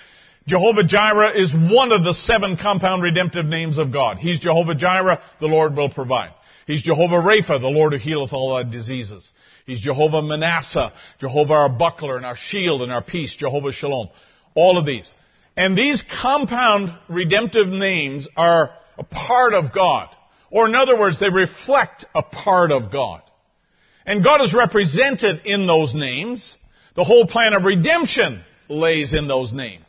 Jehovah Jireh is one of the seven compound redemptive names of God. He's Jehovah Jireh, the Lord will provide. He's Jehovah Rapha, the Lord who healeth all our diseases. He's Jehovah Manasseh, Jehovah our buckler and our shield and our peace, Jehovah Shalom. All of these. And these compound redemptive names are a part of God. Or in other words, they reflect a part of God. And God is represented in those names. The whole plan of redemption lays in those names.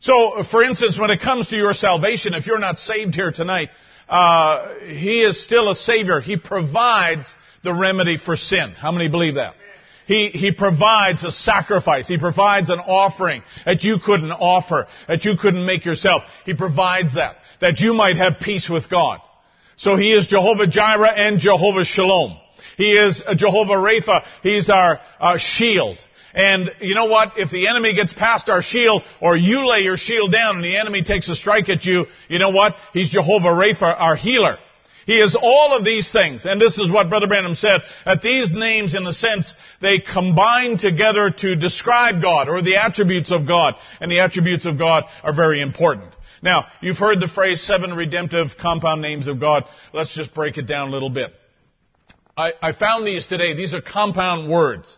So, for instance, when it comes to your salvation, if you're not saved here tonight, uh, He is still a Savior. He provides the remedy for sin. How many believe that? He, he provides a sacrifice. He provides an offering that you couldn't offer, that you couldn't make yourself. He provides that, that you might have peace with God. So He is Jehovah Jireh and Jehovah Shalom. He is Jehovah Rapha. He's our, our shield. And you know what? If the enemy gets past our shield, or you lay your shield down and the enemy takes a strike at you, you know what? He's Jehovah Rapha, our healer. He is all of these things. And this is what Brother Branham said, that these names, in a sense, they combine together to describe God or the attributes of God. And the attributes of God are very important. Now, you've heard the phrase seven redemptive compound names of God. Let's just break it down a little bit. I, I found these today. These are compound words.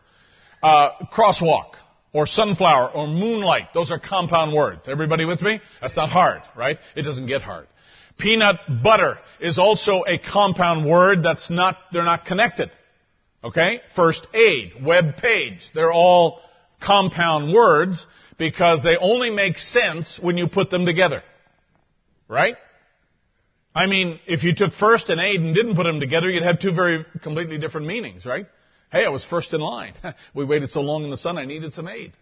Uh, crosswalk or sunflower or moonlight. Those are compound words. Everybody with me? That's not hard, right? It doesn't get hard. Peanut butter is also a compound word that's not, they're not connected. Okay? First aid, web page. They're all compound words because they only make sense when you put them together. Right? I mean, if you took first and aid and didn't put them together, you'd have two very completely different meanings, right? Hey, I was first in line. [laughs] we waited so long in the sun, I needed some aid.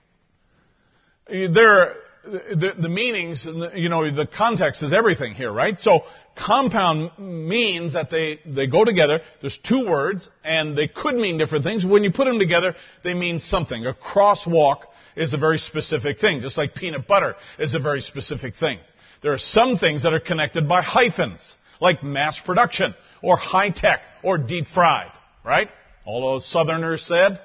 There, the, the meanings, you know, the context is everything here, right? So, compound means that they, they go together. There's two words, and they could mean different things. When you put them together, they mean something. A crosswalk is a very specific thing, just like peanut butter is a very specific thing. There are some things that are connected by hyphens, like mass production, or high tech, or deep fried, right? All those southerners said,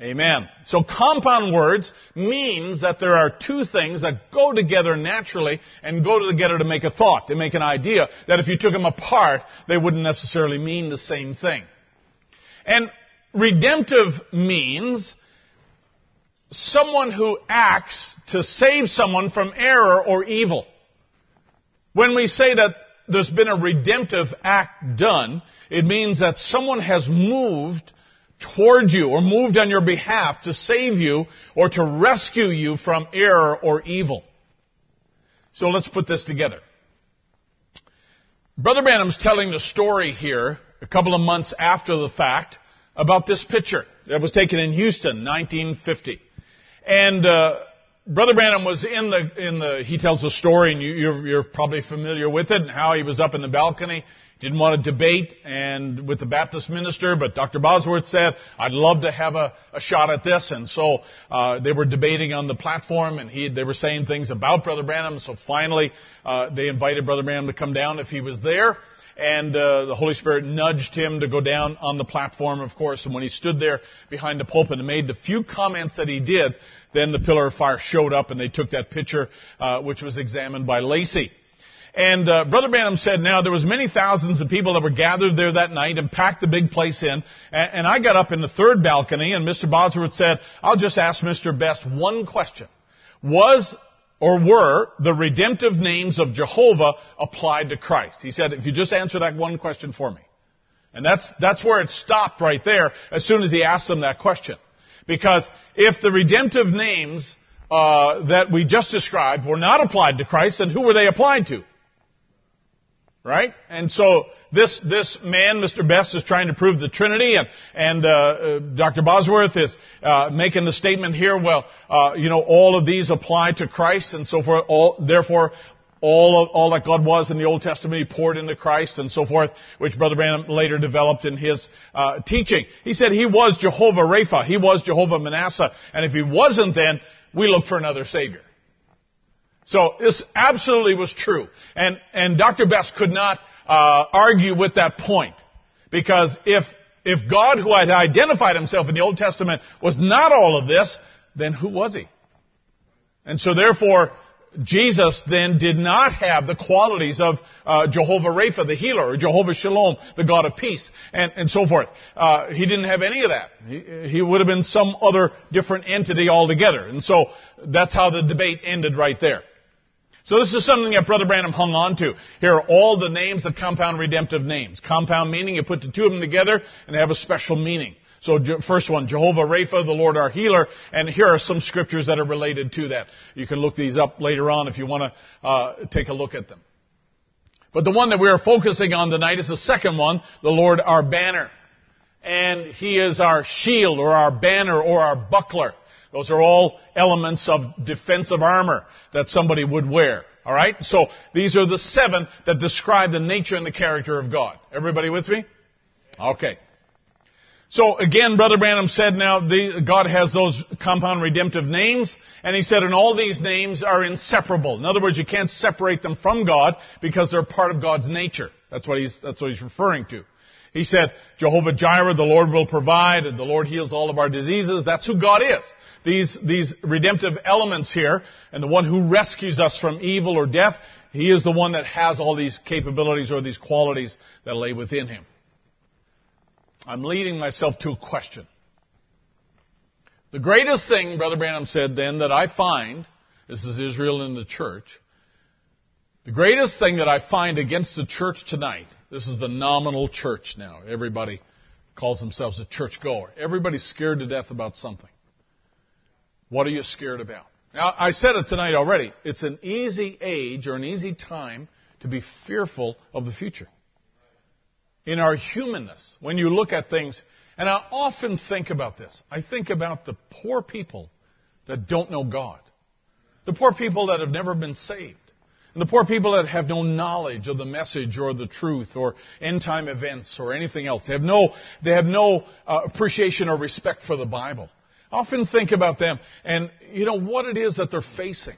Amen. So compound words means that there are two things that go together naturally and go together to make a thought, to make an idea, that if you took them apart, they wouldn't necessarily mean the same thing. And redemptive means someone who acts to save someone from error or evil. When we say that there's been a redemptive act done, it means that someone has moved toward you or moved on your behalf to save you or to rescue you from error or evil. So let's put this together. Brother Branham's telling the story here a couple of months after the fact about this picture that was taken in Houston, 1950. And uh, Brother Branham was in the, in the, he tells a story and you, you're, you're probably familiar with it and how he was up in the balcony. Didn't want to debate and with the Baptist minister, but Dr. Bosworth said, I'd love to have a, a shot at this. And so, uh, they were debating on the platform and he, they were saying things about Brother Branham. So finally, uh, they invited Brother Branham to come down if he was there and uh, the Holy Spirit nudged him to go down on the platform, of course. And when he stood there behind the pulpit and made the few comments that he did, then the pillar of fire showed up and they took that picture, uh, which was examined by Lacy. And uh, Brother Branham said, now there was many thousands of people that were gathered there that night and packed the big place in. And, and I got up in the third balcony, and Mr. Bosworth said, "I'll just ask Mr. Best one question: Was or were the redemptive names of Jehovah applied to Christ?" He said, "If you just answer that one question for me." And that's that's where it stopped right there. As soon as he asked them that question. Because if the redemptive names uh, that we just described were not applied to Christ, then who were they applied to? Right? And so this this man, Mr. Best, is trying to prove the Trinity, and and uh, uh, Dr. Bosworth is uh, making the statement here. Well, uh, you know, all of these apply to Christ, and so forth. All, therefore, all of, all that God was in the Old Testament, He poured into Christ and so forth, which Brother Branham later developed in his uh, teaching. He said he was Jehovah Rapha, he was Jehovah Manasseh, and if he wasn't, then we look for another Savior. So this absolutely was true, and and Dr. Best could not uh, argue with that point because if if God, who had identified Himself in the Old Testament, was not all of this, then who was He? And so therefore, Jesus then did not have the qualities of uh, Jehovah Rapha, the healer, or Jehovah Shalom, the God of peace, and, and so forth. Uh, he didn't have any of that. He, he would have been some other different entity altogether. And so that's how the debate ended right there. So this is something that Brother Branham hung on to. Here are all the names, the compound redemptive names. Compound meaning, you put the two of them together and they have a special meaning. So first one, Jehovah Rapha, the Lord our healer, and here are some scriptures that are related to that. You can look these up later on if you want to uh, take a look at them. But the one that we are focusing on tonight is the second one, the Lord our banner. And He is our shield or our banner or our buckler. Those are all elements of defensive armor that somebody would wear. Alright? So these are the seven that describe the nature and the character of God. Everybody with me? Okay. So again, Brother Branham said now the, God has those compound redemptive names, and he said, and all these names are inseparable. In other words, you can't separate them from God because they're part of God's nature. That's what he's, that's what he's referring to. He said, Jehovah Jireh, the Lord will provide, and the Lord heals all of our diseases. That's who God is. These, these redemptive elements here, and the one who rescues us from evil or death, he is the one that has all these capabilities or these qualities that lay within him. I'm leading myself to a question. The greatest thing, Brother Branham said then, that I find, this is Israel in the church, the greatest thing that I find against the church tonight, this is the nominal church now. Everybody calls themselves a church goer. Everybody's scared to death about something. What are you scared about? Now, I said it tonight already. It's an easy age or an easy time to be fearful of the future. In our humanness, when you look at things, and I often think about this. I think about the poor people that don't know God. The poor people that have never been saved. And the poor people that have no knowledge of the message or the truth or end time events or anything else. They have no, they have no uh, appreciation or respect for the Bible. Often think about them and, you know, what it is that they're facing.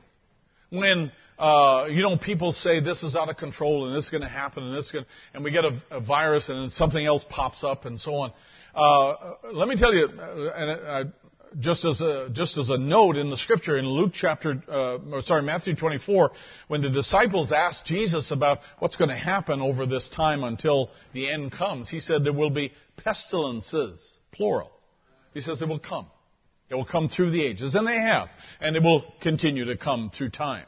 When, uh, you know, people say this is out of control and this is going to happen and this is going and we get a, a virus and then something else pops up and so on. Uh, let me tell you, uh, and I, just as a just as a note in the scripture in Luke chapter, uh, sorry, Matthew 24, when the disciples asked Jesus about what's going to happen over this time until the end comes, he said there will be pestilences, plural. He says they will come. They will come through the ages, and they have, and it will continue to come through time.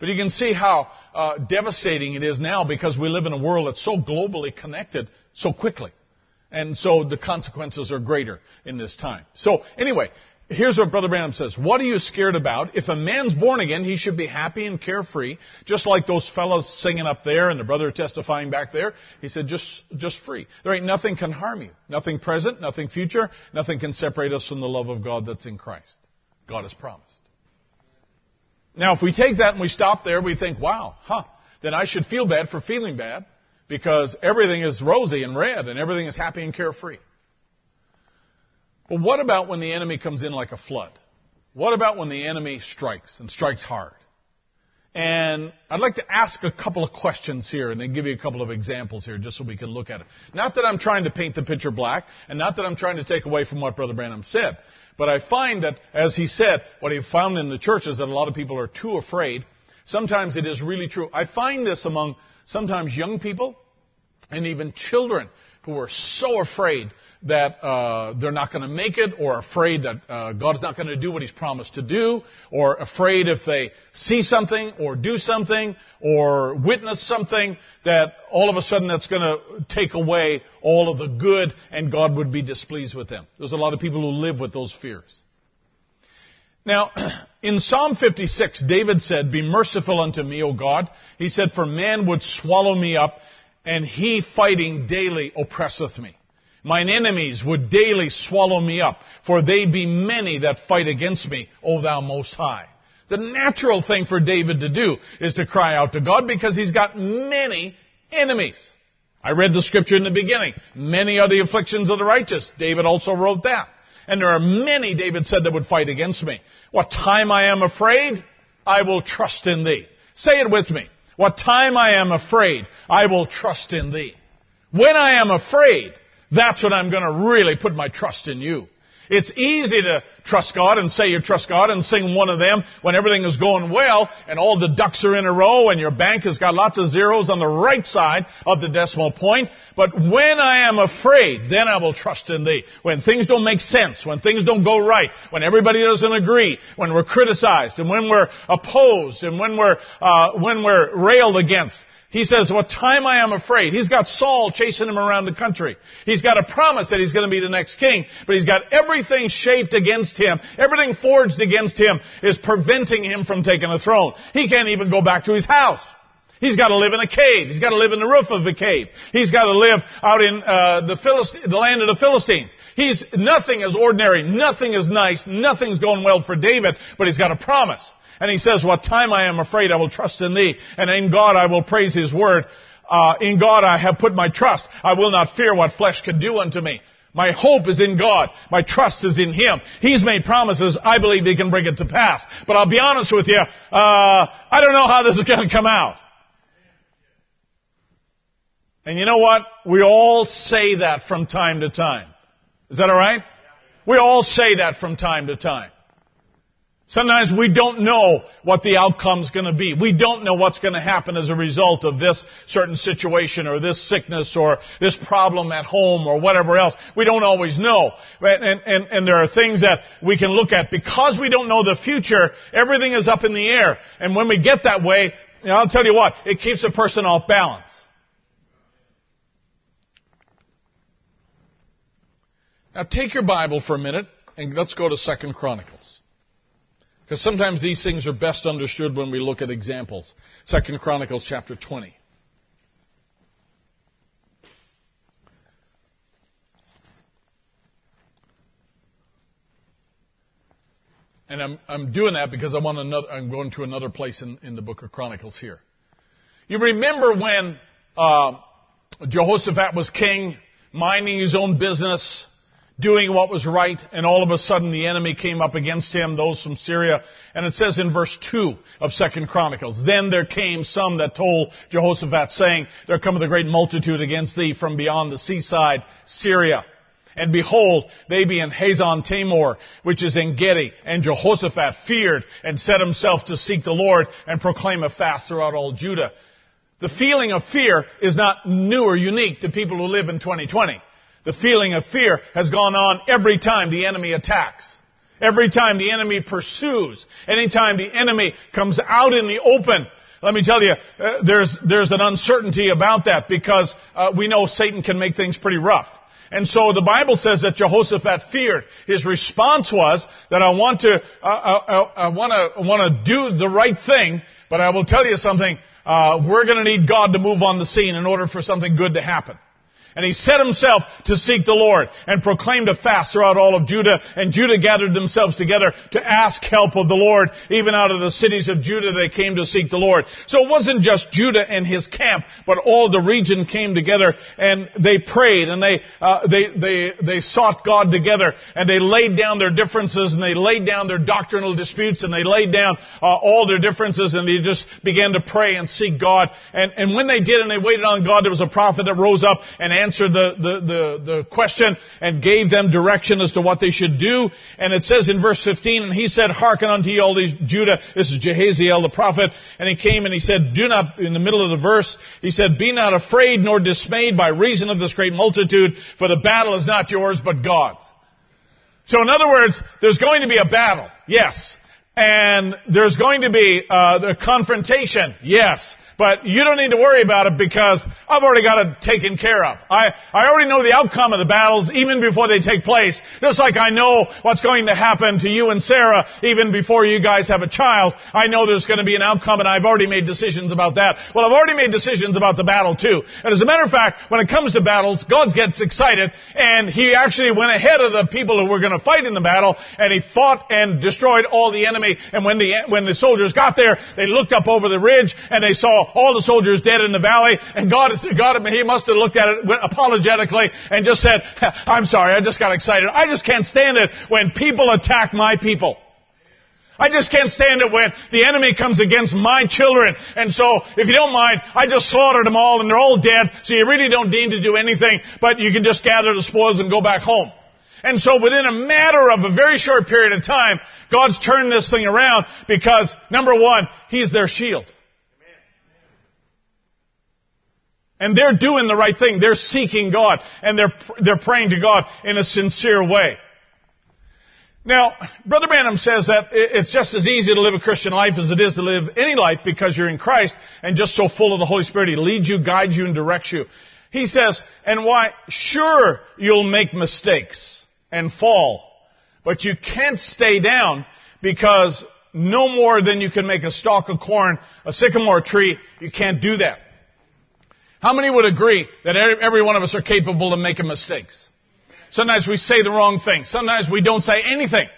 But you can see how uh, devastating it is now because we live in a world that's so globally connected so quickly. And so the consequences are greater in this time. So anyway, here's what Brother Branham says. What are you scared about? If a man's born again, he should be happy and carefree, just like those fellows singing up there and the brother testifying back there. He said, just, just free. There ain't nothing can harm you. Nothing present, nothing future, nothing can separate us from the love of God that's in Christ. God has promised. Now, if we take that and we stop there, we think, wow, huh, then I should feel bad for feeling bad because everything is rosy and red and everything is happy and carefree. But what about when the enemy comes in like a flood? What about when the enemy strikes and strikes hard? And I'd like to ask a couple of questions here and then give you a couple of examples here just so we can look at it. Not that I'm trying to paint the picture black and not that I'm trying to take away from what Brother Branham said, but I find that, as he said, what he found in the church is that a lot of people are too afraid. Sometimes it is really true. I find this among sometimes young people and even children who are so afraid that uh, they're not going to make it, or afraid that uh, God's not going to do what He's promised to do, or afraid if they see something, or do something, or witness something, that all of a sudden that's going to take away all of the good, and God would be displeased with them. There's a lot of people who live with those fears. Now, [clears throat] in Psalm 56, David said, Be merciful unto me, O God. He said, For man would swallow me up and he fighting daily oppresseth me. Mine enemies would daily swallow me up, for they be many that fight against me, O thou most high. The natural thing for David to do is to cry out to God because he's got many enemies. I read the scripture in the beginning. Many are the afflictions of the righteous. David also wrote that. And there are many, David said, that would fight against me. What time I am afraid, I will trust in thee. Say it with me. What time I am afraid, I will trust in thee. When I am afraid, that's when I'm going to really put my trust in you. It's easy to trust God and say you trust God and sing one of them when everything is going well and all the ducks are in a row and your bank has got lots of zeros on the right side of the decimal point. But when I am afraid, then I will trust in thee. When things don't make sense, when things don't go right, when everybody doesn't agree, when we're criticized and when we're opposed and when we're, uh, when we're railed against, he says, what time I am afraid. He's got Saul chasing him around the country. He's got a promise that he's going to be the next king, but he's got everything shaped against him. Everything forged against him is preventing him from taking the throne. He can't even go back to his house. He's got to live in a cave. He's got to live in the roof of a cave. He's got to live out in uh, the, Philist- the land of the Philistines. He's nothing is ordinary. Nothing is nice. Nothing's going well for David, but he's got a promise. And he says, what time I am afraid, I will trust in thee. And in God I will praise his word. Uh, in God I have put my trust. I will not fear what flesh can do unto me. My hope is in God. My trust is in Him. He's made promises. I believe He can bring it to pass. But I'll be honest with you, uh, I don't know how this is going to come out. And you know what? We all say that from time to time. Is that alright? We all say that from time to time. Sometimes we don't know what the outcome's going to be. We don't know what's going to happen as a result of this certain situation or this sickness or this problem at home or whatever else. We don't always know. And, and, and there are things that we can look at. Because we don't know the future, everything is up in the air. And when we get that way, you know, I'll tell you what, it keeps a person off balance. Now take your Bible for a minute and let's go to Second Chronicles. Because sometimes these things are best understood when we look at examples. Second Chronicles chapter 20. And I'm, I'm doing that because I want another, I'm going to another place in, in the book of Chronicles here. You remember when uh, Jehoshaphat was king, minding his own business, doing what was right, and all of a sudden the enemy came up against him, those from Syria. And it says in verse 2 of Second Chronicles, Then there came some that told Jehoshaphat, saying, There cometh a great multitude against thee from beyond the seaside, Syria. And behold, they be in Hazon Tamar, which is En Gedi. And Jehoshaphat feared and set himself to seek the Lord and proclaim a fast throughout all Judah. The feeling of fear is not new or unique to people who live in 2020. The feeling of fear has gone on every time the enemy attacks. Every time the enemy pursues. Anytime the enemy comes out in the open. Let me tell you, uh, there's, there's an uncertainty about that because uh, we know Satan can make things pretty rough. And so the Bible says that Jehoshaphat feared. His response was that I want to, uh, uh, uh I want to, want to do the right thing, but I will tell you something. Uh, we're going to need God to move on the scene in order for something good to happen. And he set himself to seek the Lord and proclaimed a fast throughout all of Judah. And Judah gathered themselves together to ask help of the Lord. Even out of the cities of Judah they came to seek the Lord. So it wasn't just Judah and his camp, but all the region came together and they prayed and they, uh, they, they, they sought God together and they laid down their differences and they laid down their doctrinal disputes and they laid down uh, all their differences and they just began to pray and seek God. And, and when they did and they waited on God, there was a prophet that rose up and answered the, the, the, the question and gave them direction as to what they should do. And it says in verse 15, and he said, hearken unto ye all these Judah. This is Jahaziel the prophet. And he came and he said, do not, in the middle of the verse, he said, be not afraid nor dismayed by reason of this great multitude, for the battle is not yours, but God's. So in other words, there's going to be a battle. Yes. And there's going to be uh, the confrontation. Yes. But you don't need to worry about it because I've already got it taken care of. I, I already know the outcome of the battles even before they take place. Just like I know what's going to happen to you and Sarah even before you guys have a child. I know there's going to be an outcome and I've already made decisions about that. Well, I've already made decisions about the battle too. And as a matter of fact, when it comes to battles, God gets excited and He actually went ahead of the people who were going to fight in the battle and He fought and destroyed all the enemy. And when the, when the soldiers got there, they looked up over the ridge and they saw all the soldiers dead in the valley, and God, God, he must have looked at it apologetically and just said, [laughs] I'm sorry, I just got excited. I just can't stand it when people attack my people. I just can't stand it when the enemy comes against my children. And so, if you don't mind, I just slaughtered them all and they're all dead, so you really don't need to do anything, but you can just gather the spoils and go back home. And so within a matter of a very short period of time, God's turned this thing around because, number one, He's their shield. And they're doing the right thing. They're seeking God and they're, they're praying to God in a sincere way. Now, Brother Branham says that it's just as easy to live a Christian life as it is to live any life because you're in Christ and just so full of the Holy Spirit. He leads you, guides you, and directs you. He says, and why, sure, you'll make mistakes and fall, but you can't stay down because no more than you can make a stalk of corn, a sycamore tree, you can't do that. How many would agree that every one of us are capable of making mistakes? Sometimes we say the wrong thing. Sometimes we don't say anything.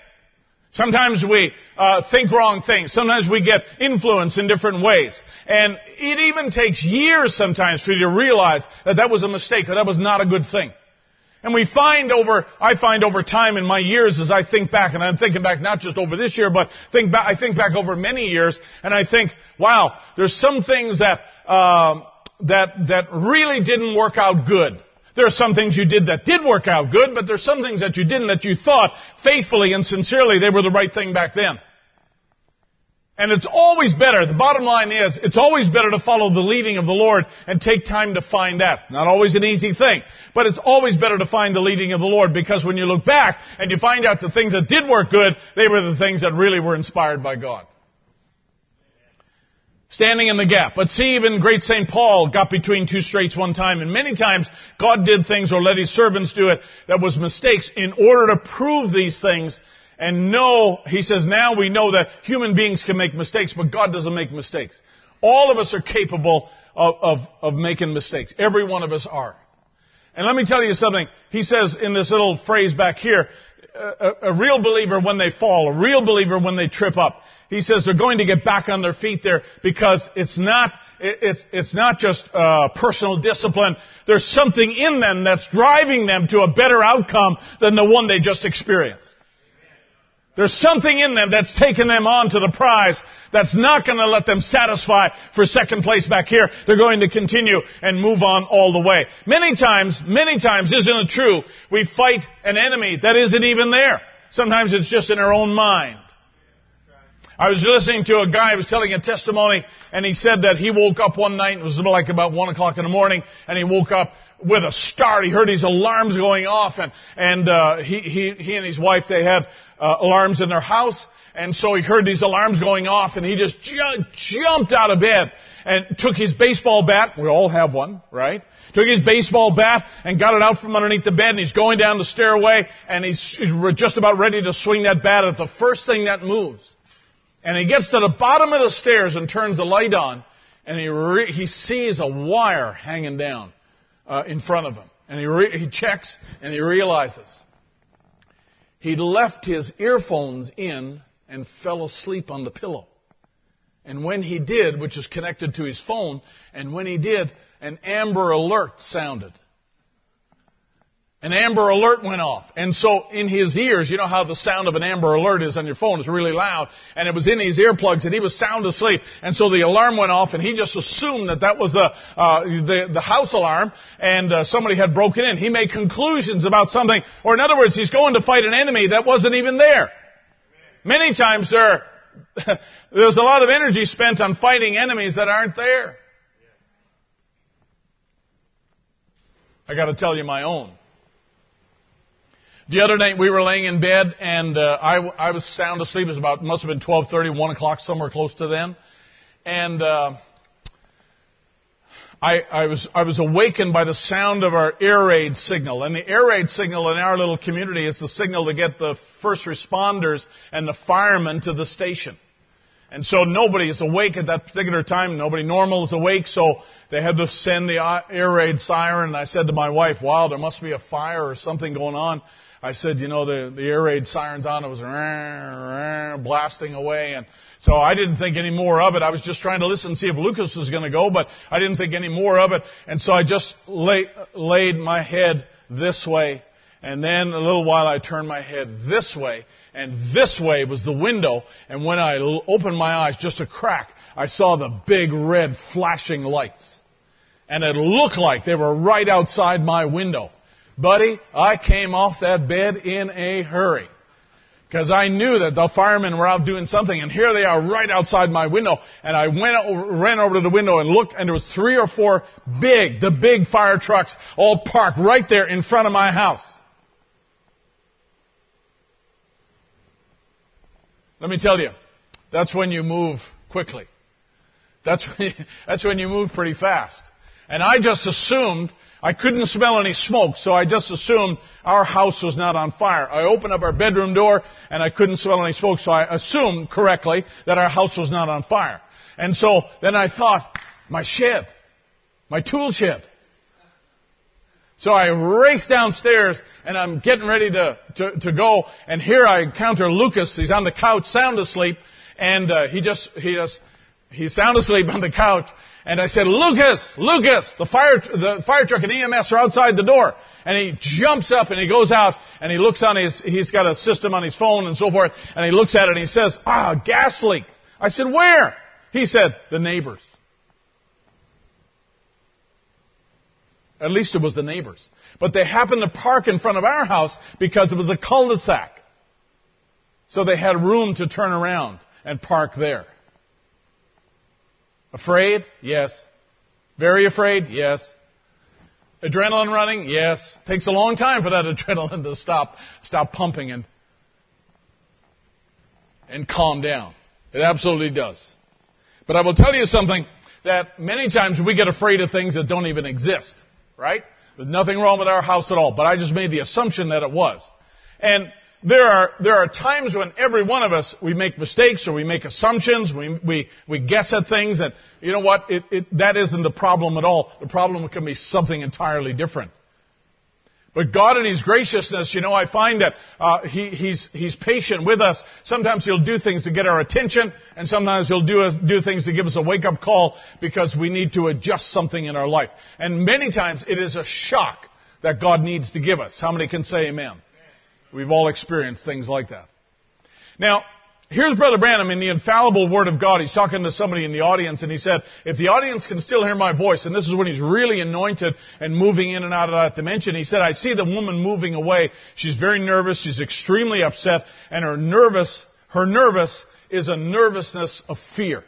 Sometimes we uh, think wrong things. Sometimes we get influence in different ways. And it even takes years sometimes for you to realize that that was a mistake, or that was not a good thing. And we find over, I find over time in my years as I think back, and I'm thinking back not just over this year, but think back, I think back over many years, and I think, wow, there's some things that, um, that, that really didn't work out good. There are some things you did that did work out good, but there's some things that you didn't that you thought faithfully and sincerely they were the right thing back then. And it's always better, the bottom line is, it's always better to follow the leading of the Lord and take time to find that. Not always an easy thing, but it's always better to find the leading of the Lord because when you look back and you find out the things that did work good, they were the things that really were inspired by God. Standing in the gap. But see, even great St. Paul got between two straits one time, and many times God did things or let his servants do it that was mistakes in order to prove these things and know, he says, now we know that human beings can make mistakes, but God doesn't make mistakes. All of us are capable of, of, of making mistakes. Every one of us are. And let me tell you something. He says in this little phrase back here, a, a, real believer when they fall, a real believer when they trip up, he says they're going to get back on their feet there because it's not, it's, it's not just uh, personal discipline. There's something in them that's driving them to a better outcome than the one they just experienced. There's something in them that's taken them on to the prize that's not going to let them satisfy for second place back here. They're going to continue and move on all the way. Many times, many times, isn't it true, we fight an enemy that isn't even there. Sometimes it's just in our own mind. I was listening to a guy who was telling a testimony, and he said that he woke up one night, it was like about one o'clock in the morning, and he woke up with a start. He heard these alarms going off, and and uh, he he he and his wife they had uh, alarms in their house, and so he heard these alarms going off, and he just ju- jumped out of bed and took his baseball bat. We all have one, right? Took his baseball bat and got it out from underneath the bed, and he's going down the stairway, and he's just about ready to swing that bat at the first thing that moves. And he gets to the bottom of the stairs and turns the light on, and he re- he sees a wire hanging down uh, in front of him. And he, re- he checks and he realizes he'd left his earphones in and fell asleep on the pillow. And when he did, which is connected to his phone, and when he did, an Amber Alert sounded. An Amber Alert went off. And so in his ears, you know how the sound of an Amber Alert is on your phone is really loud, and it was in his earplugs and he was sound asleep. And so the alarm went off and he just assumed that that was the, uh, the, the house alarm and uh, somebody had broken in. He made conclusions about something, or in other words, he's going to fight an enemy that wasn't even there. Many times there, [laughs] there's a lot of energy spent on fighting enemies that aren't there. I gotta tell you my own. The other night we were laying in bed and uh, I, I was sound asleep. It was about must have been 12:30, 1 o'clock, somewhere close to then, and uh, I, I was I was awakened by the sound of our air raid signal. And the air raid signal in our little community is the signal to get the first responders and the firemen to the station. And so nobody is awake at that particular time. Nobody normal is awake. So they had to send the air raid siren. And I said to my wife, wow, there must be a fire or something going on. I said, you know, the, the air raid sirens on, it was blasting away. And so I didn't think any more of it. I was just trying to listen and see if Lucas was going to go, but I didn't think any more of it. And so I just lay, laid my head this way. And then a little while I turned my head this way. And this way was the window. And when I opened my eyes, just a crack, I saw the big red flashing lights. And it looked like they were right outside my window. Buddy, I came off that bed in a hurry. Because I knew that the firemen were out doing something, and here they are right outside my window. And I went over, ran over to the window and looked, and there was three or four big, the big fire trucks, all parked right there in front of my house. Let me tell you, that's when you move quickly. That's [laughs] when you, that's when you move pretty fast. And I just assumed I couldn't smell any smoke, so I just assumed our house was not on fire. I opened up our bedroom door and I couldn't smell any smoke, so I assumed correctly that our house was not on fire. And so then I thought, my shed, my tool shed. So I race downstairs and I'm getting ready to, to, to go and here I encounter Lucas. He's on the couch sound asleep and uh, he just, he just, he's sound asleep on the couch and I said, Lucas, Lucas, the fire, the fire truck and EMS are outside the door. And he jumps up and he goes out and he looks on his, he's got a system on his phone and so forth. And he looks at it and he says, ah, gas leak. I said, where? He said, the neighbors. At least it was the neighbors. But they happened to park in front of our house because it was a cul-de-sac. So they had room to turn around and park there. Afraid? Yes. Very afraid? Yes. Adrenaline running? Yes. Takes a long time for that [laughs] adrenaline to stop, stop pumping and, and calm down. It absolutely does. But I will tell you something that many times we get afraid of things that don't even exist, right? There's nothing wrong with our house at all, but I just made the assumption that it was. And there are, there are times when every one of us, we make mistakes or we make assumptions, we, we, we guess at things, and you know what? It, it, that isn't the problem at all. The problem can be something entirely different. But God in His graciousness, you know, I find that uh, he, He's He's patient with us. Sometimes He'll do things to get our attention, and sometimes He'll do do things to give us a wake up call because we need to adjust something in our life. And many times it is a shock that God needs to give us. How many can say Amen? We've all experienced things like that. Now, here's Brother Branham in the infallible Word of God. He's talking to somebody in the audience and he said, if the audience can still hear my voice, and this is when he's really anointed and moving in and out of that dimension, he said, I see the woman moving away. She's very nervous. She's extremely upset and her nervous, her nervous is a nervousness of fear.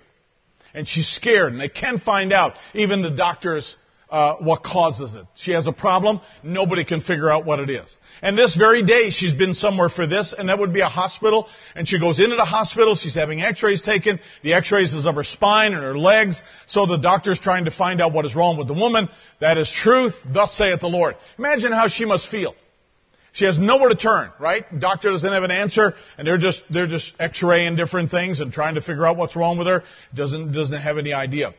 And she's scared and they can find out. Even the doctors uh, what causes it. She has a problem. Nobody can figure out what it is. And this very day, she's been somewhere for this, and that would be a hospital. And she goes into the hospital. She's having X-rays taken. The X-rays is of her spine and her legs. So the doctor's trying to find out what is wrong with the woman. That is truth. Thus saith the Lord. Imagine how she must feel. She has nowhere to turn, right? Doctor doesn't have an answer, and they're just they're just X-raying different things and trying to figure out what's wrong with her. Doesn't doesn't have any idea.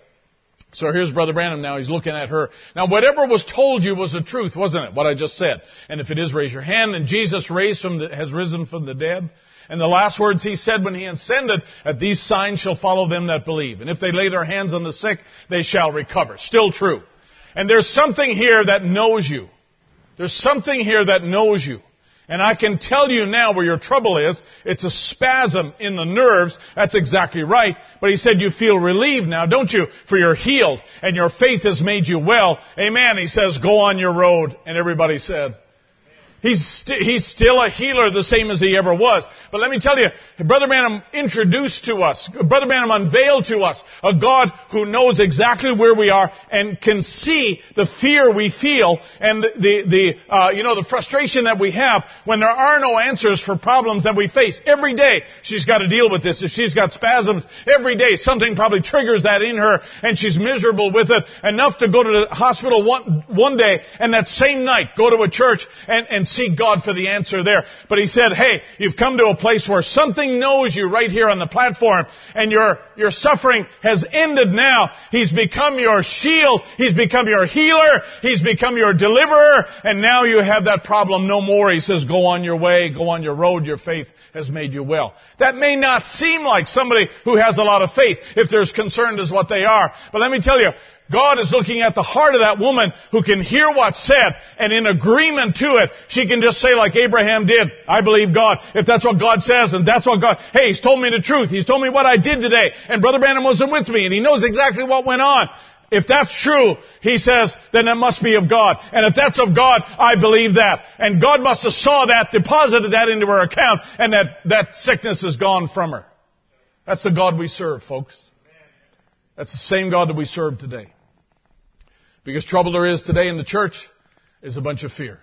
So here's Brother Branham now. He's looking at her. Now, whatever was told you was the truth, wasn't it? What I just said. And if it is, raise your hand. And Jesus raised from the, has risen from the dead. And the last words he said when he ascended, that these signs shall follow them that believe. And if they lay their hands on the sick, they shall recover. Still true. And there's something here that knows you. There's something here that knows you. And I can tell you now where your trouble is. It's a spasm in the nerves. That's exactly right. But he said you feel relieved now, don't you? For you're healed and your faith has made you well. Amen. He says go on your road. And everybody said, He's, st- he's still a healer the same as he ever was. But let me tell you, Brother Branham introduced to us, Brother Branham unveiled to us a God who knows exactly where we are and can see the fear we feel and the, the, uh, you know, the frustration that we have when there are no answers for problems that we face. Every day she's got to deal with this. If she's got spasms, every day something probably triggers that in her and she's miserable with it enough to go to the hospital one, one day and that same night go to a church and, and seek God for the answer there. But he said, hey, you've come to a place where something knows you right here on the platform and your, your suffering has ended now. He's become your shield. He's become your healer. He's become your deliverer. And now you have that problem no more. He says, go on your way, go on your road. Your faith has made you well. That may not seem like somebody who has a lot of faith if they're as concerned as what they are. But let me tell you, God is looking at the heart of that woman who can hear what's said and in agreement to it, she can just say like Abraham did, I believe God. If that's what God says and that's what God, hey, He's told me the truth. He's told me what I did today and Brother Branham wasn't with me and he knows exactly what went on. If that's true, he says, then it must be of God. And if that's of God, I believe that. And God must have saw that, deposited that into her account, and that, that sickness is gone from her. That's the God we serve, folks. That's the same God that we serve today. Because trouble there is today in the church is a bunch of fear.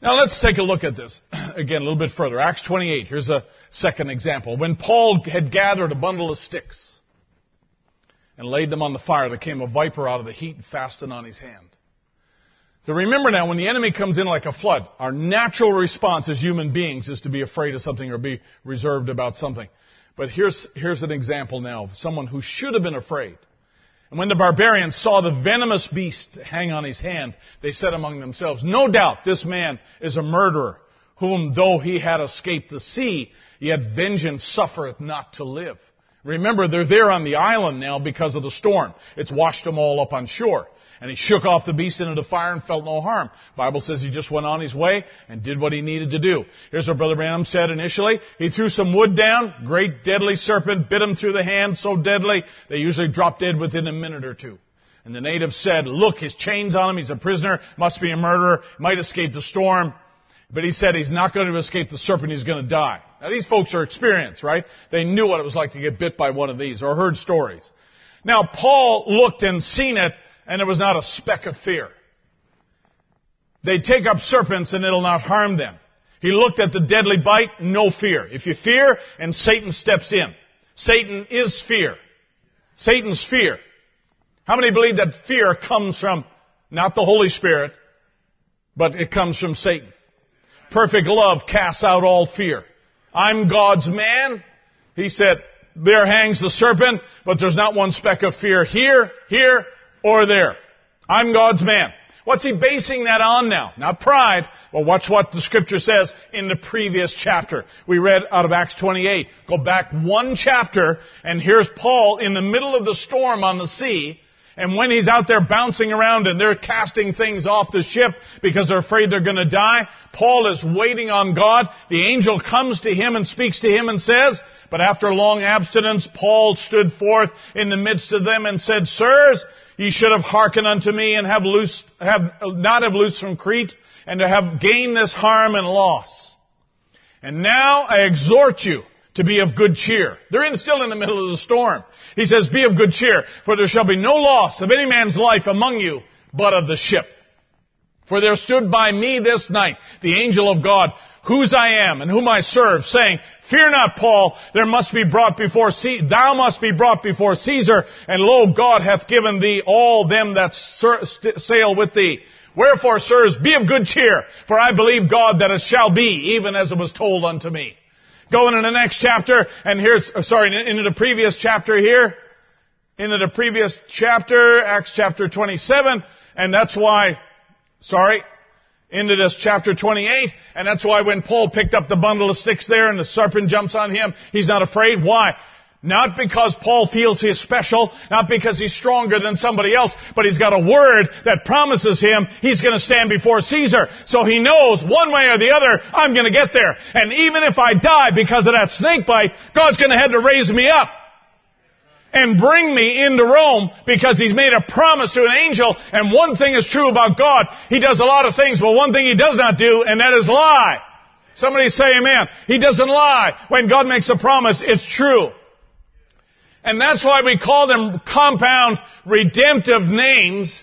Now let's take a look at this [clears throat] again a little bit further. Acts 28. Here's a second example. When Paul had gathered a bundle of sticks and laid them on the fire, there came a viper out of the heat and fastened on his hand. So remember now, when the enemy comes in like a flood, our natural response as human beings is to be afraid of something or be reserved about something. But here's, here's an example now of someone who should have been afraid. And when the barbarians saw the venomous beast hang on his hand, they said among themselves, No doubt this man is a murderer, whom though he had escaped the sea, yet vengeance suffereth not to live. Remember, they're there on the island now because of the storm. It's washed them all up on shore. And he shook off the beast into the fire and felt no harm. Bible says he just went on his way and did what he needed to do. Here's what Brother Branham said initially. He threw some wood down, great deadly serpent bit him through the hand, so deadly, they usually drop dead within a minute or two. And the native said, look, his chains on him, he's a prisoner, must be a murderer, might escape the storm. But he said he's not going to escape the serpent, he's going to die. Now these folks are experienced, right? They knew what it was like to get bit by one of these or heard stories. Now Paul looked and seen it and there was not a speck of fear. They take up serpents and it'll not harm them. He looked at the deadly bite, no fear. If you fear, and Satan steps in. Satan is fear. Satan's fear. How many believe that fear comes from not the Holy Spirit, but it comes from Satan? Perfect love casts out all fear. I'm God's man. He said, there hangs the serpent, but there's not one speck of fear here, here, or there. I'm God's man. What's he basing that on now? Not pride, Well, watch what the scripture says in the previous chapter. We read out of Acts 28. Go back one chapter, and here's Paul in the middle of the storm on the sea, and when he's out there bouncing around and they're casting things off the ship because they're afraid they're going to die, Paul is waiting on God. The angel comes to him and speaks to him and says, but after long abstinence, Paul stood forth in the midst of them and said, Sirs, ye should have hearkened unto me and have loosed, have, not have loosed from Crete and to have gained this harm and loss. And now I exhort you to be of good cheer. They're in, still in the middle of the storm. He says, be of good cheer, for there shall be no loss of any man's life among you, but of the ship. For there stood by me this night the angel of God, whose I am and whom I serve, saying, Fear not, Paul, there must be brought before C- thou must be brought before Caesar, and lo, God hath given thee all them that sail with thee. Wherefore, sirs, be of good cheer, for I believe God that it shall be, even as it was told unto me. Going into the next chapter, and here's, uh, sorry, into the previous chapter here, into the previous chapter, Acts chapter 27, and that's why, sorry, into this chapter 28, and that's why when Paul picked up the bundle of sticks there and the serpent jumps on him, he's not afraid. Why? Not because Paul feels he's special, not because he's stronger than somebody else, but he's got a word that promises him he's going to stand before Caesar. So he knows one way or the other, I'm going to get there. And even if I die because of that snake bite, God's going to have to raise me up and bring me into Rome because he's made a promise to an angel. And one thing is true about God. He does a lot of things, but one thing he does not do, and that is lie. Somebody say amen. He doesn't lie. When God makes a promise, it's true. And that's why we call them compound redemptive names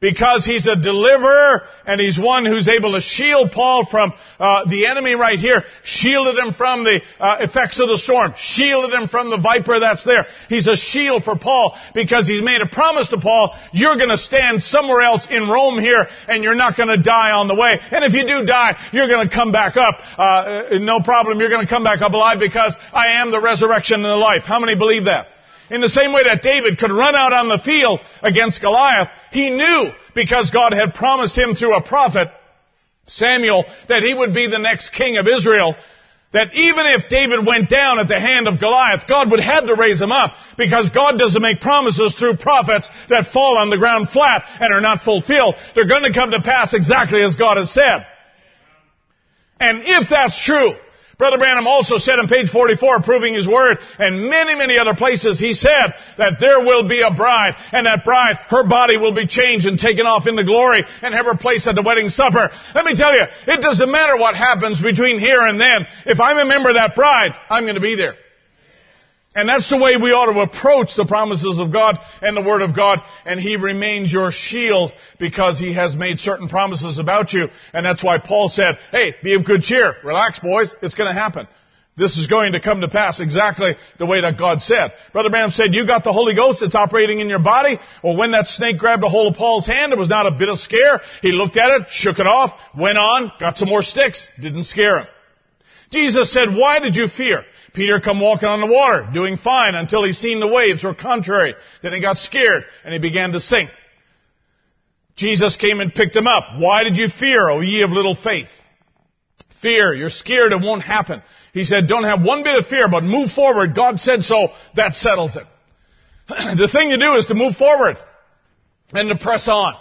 because he's a deliverer and he's one who's able to shield Paul from uh, the enemy right here, shielded him from the uh, effects of the storm, shielded him from the viper that's there. He's a shield for Paul because he's made a promise to Paul, you're going to stand somewhere else in Rome here and you're not going to die on the way. And if you do die, you're going to come back up. Uh, no problem, you're going to come back up alive because I am the resurrection and the life. How many believe that? In the same way that David could run out on the field against Goliath, he knew because God had promised him through a prophet, Samuel, that he would be the next king of Israel, that even if David went down at the hand of Goliath, God would have to raise him up because God doesn't make promises through prophets that fall on the ground flat and are not fulfilled. They're going to come to pass exactly as God has said. And if that's true, Brother Branham also said on page 44, proving his word, and many, many other places, he said that there will be a bride, and that bride, her body will be changed and taken off into glory and have her place at the wedding supper. Let me tell you, it doesn't matter what happens between here and then. If I'm a member of that bride, I'm going to be there. And that's the way we ought to approach the promises of God and the Word of God. And He remains your shield because He has made certain promises about you. And that's why Paul said, hey, be of good cheer. Relax, boys. It's going to happen. This is going to come to pass exactly the way that God said. Brother Branham said, you got the Holy Ghost that's operating in your body. Well, when that snake grabbed a hold of Paul's hand, it was not a bit of scare. He looked at it, shook it off, went on, got some more sticks, didn't scare him. Jesus said, why did you fear? Peter come walking on the water, doing fine until he seen the waves were contrary. Then he got scared and he began to sink. Jesus came and picked him up. Why did you fear, O ye of little faith? Fear, you're scared it won't happen. He said, don't have one bit of fear, but move forward. God said so. That settles it. [clears throat] the thing to do is to move forward and to press on.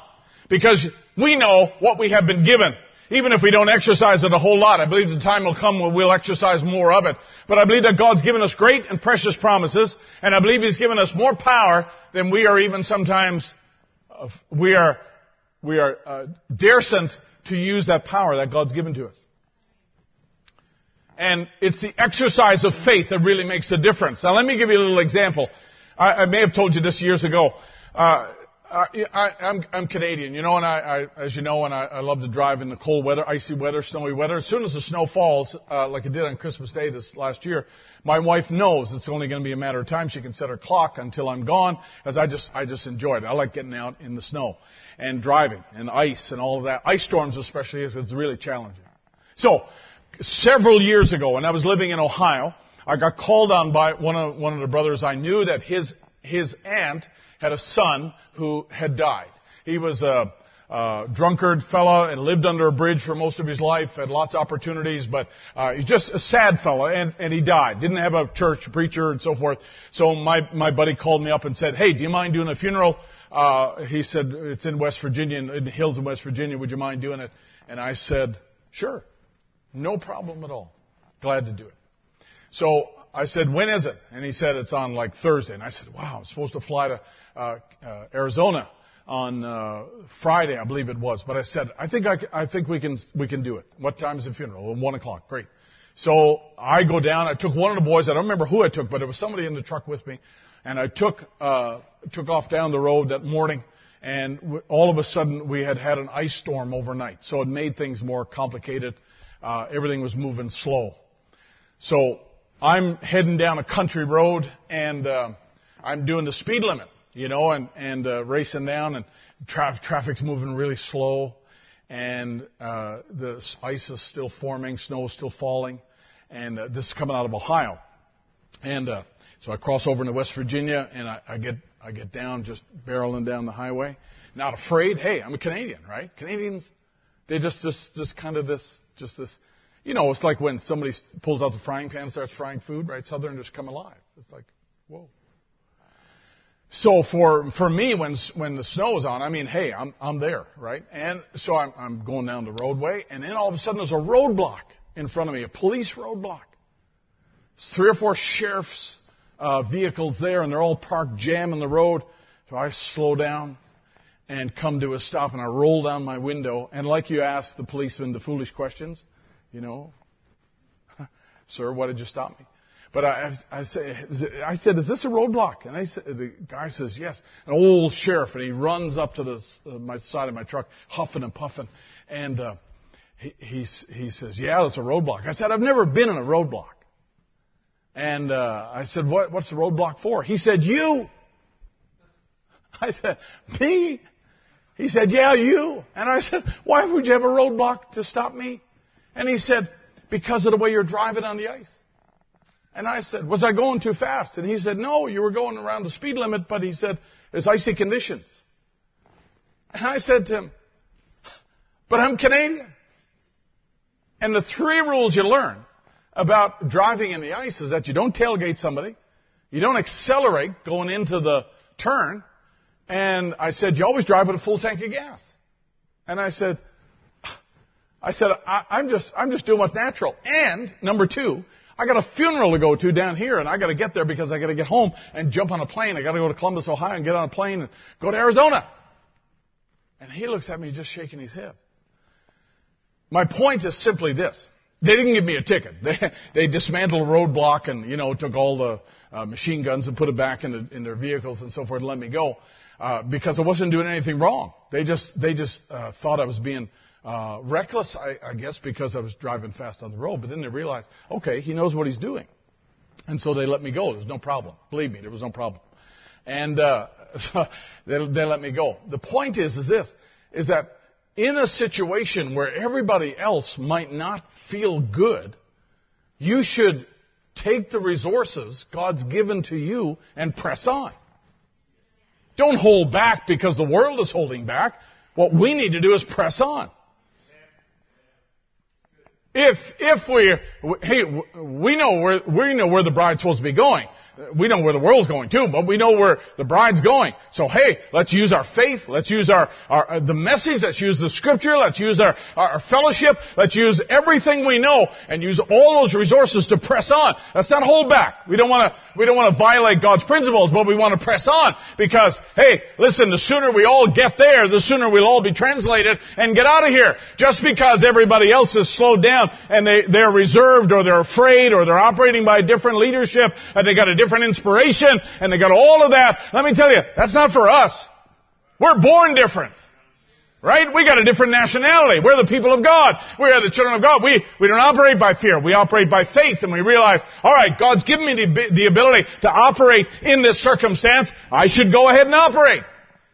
Because we know what we have been given. Even if we don't exercise it a whole lot, I believe the time will come when we'll exercise more of it. But I believe that God's given us great and precious promises, and I believe He's given us more power than we are even sometimes uh, we are, we are uh, darescent to use that power that God's given to us. And it's the exercise of faith that really makes a difference. Now let me give you a little example. I, I may have told you this years ago. Uh, I, am I'm Canadian, you know, and I, I as you know, and I, I love to drive in the cold weather, icy weather, snowy weather. As soon as the snow falls, uh, like it did on Christmas Day this last year, my wife knows it's only going to be a matter of time. She can set her clock until I'm gone, as I just I just enjoy it. I like getting out in the snow and driving and ice and all of that. Ice storms especially, is it's really challenging. So, several years ago, when I was living in Ohio, I got called on by one of one of the brothers I knew that his his aunt had a son who had died. He was a, a drunkard fellow and lived under a bridge for most of his life, had lots of opportunities, but uh, he's just a sad fellow, and, and he died. Didn't have a church, preacher, and so forth. So my, my buddy called me up and said, hey, do you mind doing a funeral? Uh, he said, it's in West Virginia, in the hills of West Virginia. Would you mind doing it? And I said, sure. No problem at all. Glad to do it. So I said, when is it? And he said, it's on like Thursday. And I said, wow, I'm supposed to fly to uh, uh, Arizona on uh, Friday, I believe it was. But I said, I think I, I think we can we can do it. What time is the funeral? One o'clock. Great. So I go down. I took one of the boys. I don't remember who I took, but it was somebody in the truck with me, and I took uh, took off down the road that morning. And all of a sudden, we had had an ice storm overnight, so it made things more complicated. Uh, everything was moving slow. So I'm heading down a country road, and uh, I'm doing the speed limit you know, and, and uh, racing down, and tra- traffic's moving really slow, and uh, the ice is still forming, snow is still falling, and uh, this is coming out of Ohio. And uh, so I cross over into West Virginia, and I, I get I get down, just barreling down the highway, not afraid. Hey, I'm a Canadian, right? Canadians, they just just just kind of this just this. You know, it's like when somebody pulls out the frying pan and starts frying food, right? Southerners come alive. It's like, whoa. So for for me, when when the snow is on, I mean, hey, I'm I'm there, right? And so I'm I'm going down the roadway, and then all of a sudden there's a roadblock in front of me, a police roadblock. three or four sheriff's uh, vehicles there, and they're all parked, jamming the road. So I slow down and come to a stop, and I roll down my window, and like you asked the policeman the foolish questions, you know, [laughs] sir, why did you stop me? But I, I, say, I said, is this a roadblock? And I said, the guy says, yes. An old sheriff, and he runs up to the uh, my side of my truck, huffing and puffing, and uh, he, he he says, yeah, it's a roadblock. I said, I've never been in a roadblock. And uh, I said, what, what's the roadblock for? He said, you. I said, me? He said, yeah, you. And I said, why would you have a roadblock to stop me? And he said, because of the way you're driving on the ice. And I said, was I going too fast? And he said, no, you were going around the speed limit, but he said, there's icy conditions. And I said to him, but I'm Canadian. And the three rules you learn about driving in the ice is that you don't tailgate somebody, you don't accelerate going into the turn, and I said, you always drive with a full tank of gas. And I said, I said, I, am just, I'm just doing what's natural. And number two, I got a funeral to go to down here, and I got to get there because I got to get home and jump on a plane. I got to go to Columbus, Ohio, and get on a plane and go to Arizona. And he looks at me just shaking his head. My point is simply this. They didn't give me a ticket. [laughs] They, they dismantled a roadblock and, you know, took all the uh, machine guns and put it back in, the, in their vehicles and so forth and let me go. Uh, because I wasn't doing anything wrong. They just, they just uh, thought I was being uh, reckless, I, I guess, because I was driving fast on the road. But then they realized, okay, he knows what he's doing. And so they let me go. There was no problem. Believe me, there was no problem. And uh, [laughs] they, they let me go. The point is, is this, is that in a situation where everybody else might not feel good, you should take the resources God's given to you and press on. Don't hold back because the world is holding back. What we need to do is press on. If, if we, hey, we know where, we know where the bride's supposed to be going. We know where the world's going too, but we know where the bride's going. So hey, let's use our faith, let's use our, our uh, the message, let's use the scripture, let's use our, our fellowship, let's use everything we know and use all those resources to press on. Let's not hold back. We don't want to, we don't want to violate God's principles, but we want to press on because, hey, listen, the sooner we all get there, the sooner we'll all be translated and get out of here. Just because everybody else is slowed down and they, they're reserved or they're afraid or they're operating by a different leadership and they got a different inspiration and they got all of that. Let me tell you, that's not for us. We're born different. Right? We got a different nationality. We're the people of God. We are the children of God. We, we don't operate by fear. We operate by faith and we realize, alright, God's given me the, the ability to operate in this circumstance. I should go ahead and operate.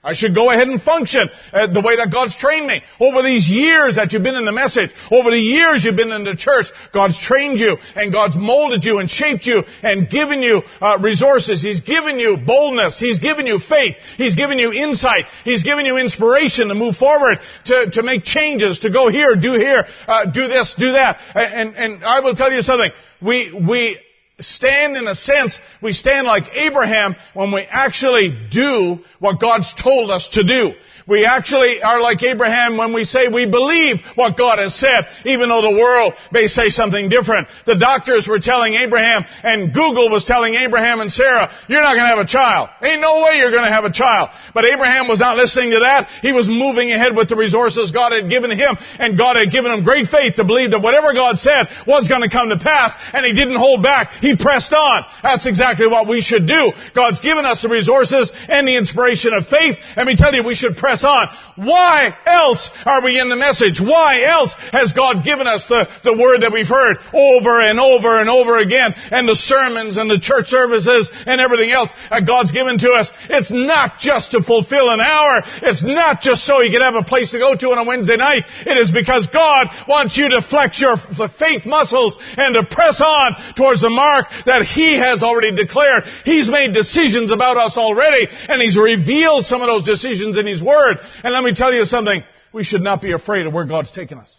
I should go ahead and function uh, the way that God's trained me. Over these years that you've been in the message, over the years you've been in the church, God's trained you and God's molded you and shaped you and given you uh, resources. He's given you boldness. He's given you faith. He's given you insight. He's given you inspiration to move forward, to, to make changes, to go here, do here, uh, do this, do that. And, and I will tell you something. We, we stand in a sense, we stand like Abraham when we actually do what God's told us to do. We actually are like Abraham when we say we believe what God has said, even though the world may say something different. The doctors were telling Abraham, and Google was telling Abraham and Sarah, you're not going to have a child. Ain't no way you're going to have a child. But Abraham was not listening to that. He was moving ahead with the resources God had given him, and God had given him great faith to believe that whatever God said was going to come to pass, and he didn't hold back. He pressed on. That's exactly what we should do. God's given us the resources and the inspiration of faith, and we tell you we should press on. Why else are we in the message? Why else has God given us the, the word that we've heard over and over and over again and the sermons and the church services and everything else that God's given to us? It's not just to fulfill an hour. It's not just so you can have a place to go to on a Wednesday night. It is because God wants you to flex your faith muscles and to press on towards the mark that He has already declared. He's made decisions about us already and He's revealed some of those decisions in His Word. And let me tell you something. We should not be afraid of where God's taken us.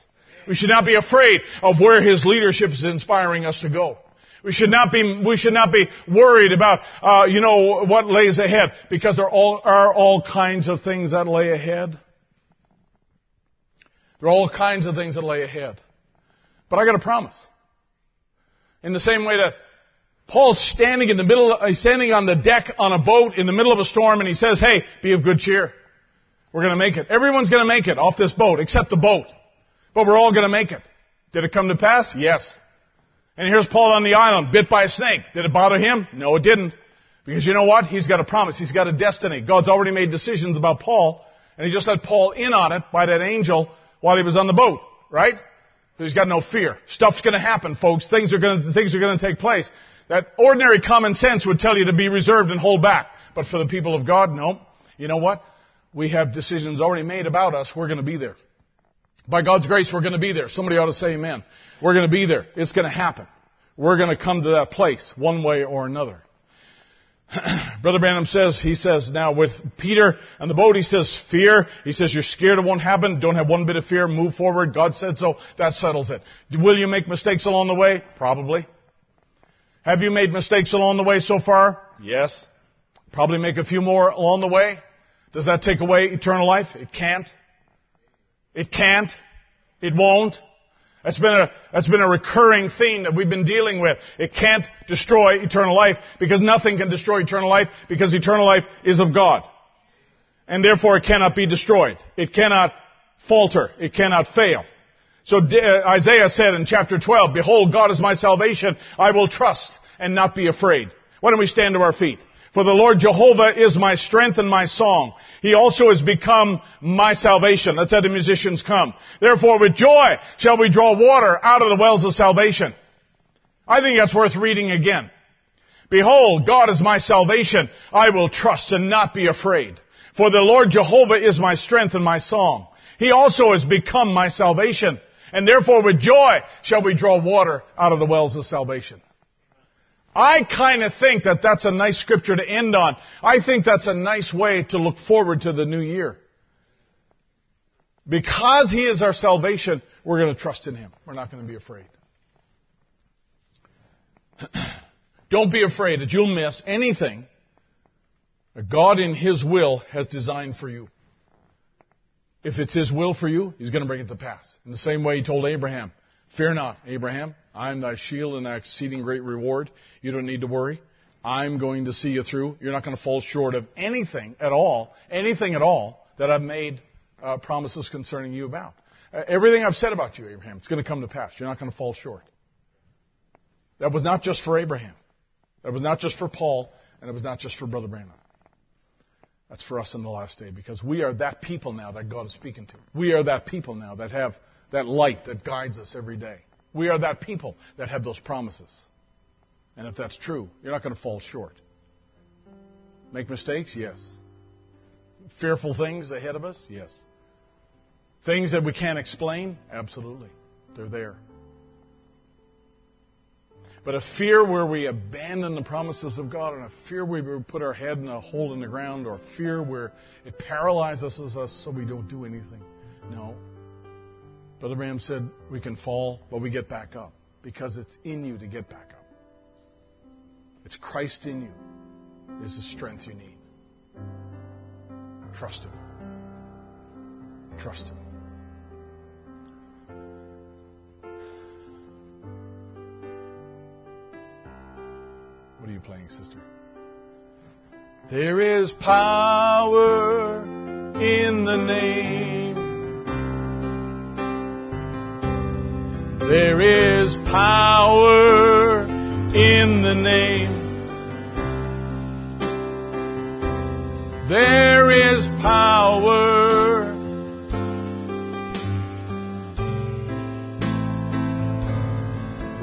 We should not be afraid of where His leadership is inspiring us to go. We should not be, we should not be worried about, uh, you know, what lays ahead, because there all, are all kinds of things that lay ahead. There are all kinds of things that lay ahead. But I got a promise. In the same way that Paul's standing in the middle, he's standing on the deck on a boat in the middle of a storm and he says, hey, be of good cheer. We're going to make it. Everyone's going to make it off this boat, except the boat. But we're all going to make it. Did it come to pass? Yes. And here's Paul on the island, bit by a snake. Did it bother him? No, it didn't. Because you know what? He's got a promise. He's got a destiny. God's already made decisions about Paul, and he just let Paul in on it by that angel while he was on the boat, right? So he's got no fear. Stuff's gonna happen, folks. Things are gonna, things are gonna take place. That ordinary common sense would tell you to be reserved and hold back. But for the people of God, no. You know what? We have decisions already made about us. We're gonna be there. By God's grace, we're gonna be there. Somebody ought to say amen. We're gonna be there. It's gonna happen. We're gonna come to that place, one way or another. [clears throat] Brother Branham says, he says, now with Peter and the boat, he says, fear. He says, you're scared it won't happen. Don't have one bit of fear. Move forward. God said so. That settles it. Will you make mistakes along the way? Probably. Have you made mistakes along the way so far? Yes. Probably make a few more along the way. Does that take away eternal life? It can't. It can't. It won't. That's been a, that's been a recurring theme that we've been dealing with. It can't destroy eternal life because nothing can destroy eternal life because eternal life is of God. And therefore it cannot be destroyed. It cannot falter. It cannot fail. So uh, Isaiah said in chapter 12, Behold, God is my salvation. I will trust and not be afraid. Why don't we stand to our feet? For the Lord Jehovah is my strength and my song. He also has become my salvation. Let's have the musicians come. Therefore with joy shall we draw water out of the wells of salvation. I think that's worth reading again. Behold, God is my salvation. I will trust and not be afraid. For the Lord Jehovah is my strength and my song. He also has become my salvation. And therefore with joy shall we draw water out of the wells of salvation. I kind of think that that's a nice scripture to end on. I think that's a nice way to look forward to the new year. Because He is our salvation, we're going to trust in Him. We're not going to be afraid. [clears throat] Don't be afraid that you'll miss anything that God in His will has designed for you. If it's His will for you, He's going to bring it to pass. In the same way He told Abraham, Fear not, Abraham. I am thy shield and thy exceeding great reward. You don't need to worry. I'm going to see you through. You're not going to fall short of anything at all, anything at all that I've made uh, promises concerning you about. Uh, everything I've said about you, Abraham, it's going to come to pass. You're not going to fall short. That was not just for Abraham. That was not just for Paul, and it was not just for Brother Branham. That's for us in the last day because we are that people now that God is speaking to. We are that people now that have that light that guides us every day. We are that people that have those promises. And if that's true, you're not going to fall short. Make mistakes? Yes. Fearful things ahead of us? Yes. Things that we can't explain? Absolutely. They're there. But a fear where we abandon the promises of God, and a fear where we put our head in a hole in the ground, or a fear where it paralyzes us so we don't do anything. No. Brother Branham said we can fall, but we get back up because it's in you to get back up. It's Christ in you is the strength you need. Trust Him. Trust Him. What are you playing, sister? There is power in the name. There is power in the name. There is power.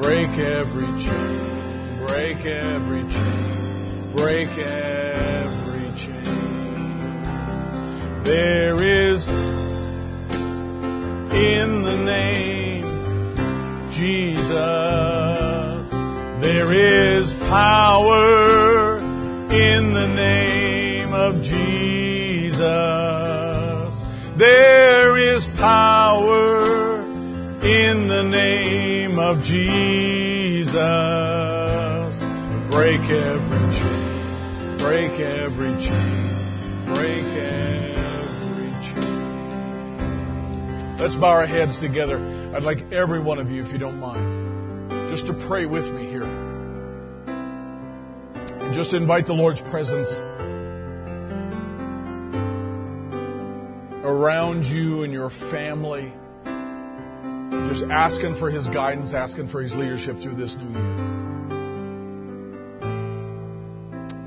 Break every chain, break every chain, break every chain. There of Jesus. Break every chain, break every chain, break every chain. Let's bow our heads together. I'd like every one of you, if you don't mind, just to pray with me here. And just invite the Lord's presence around you and your family. Just asking for His guidance, asking for His leadership through this new year.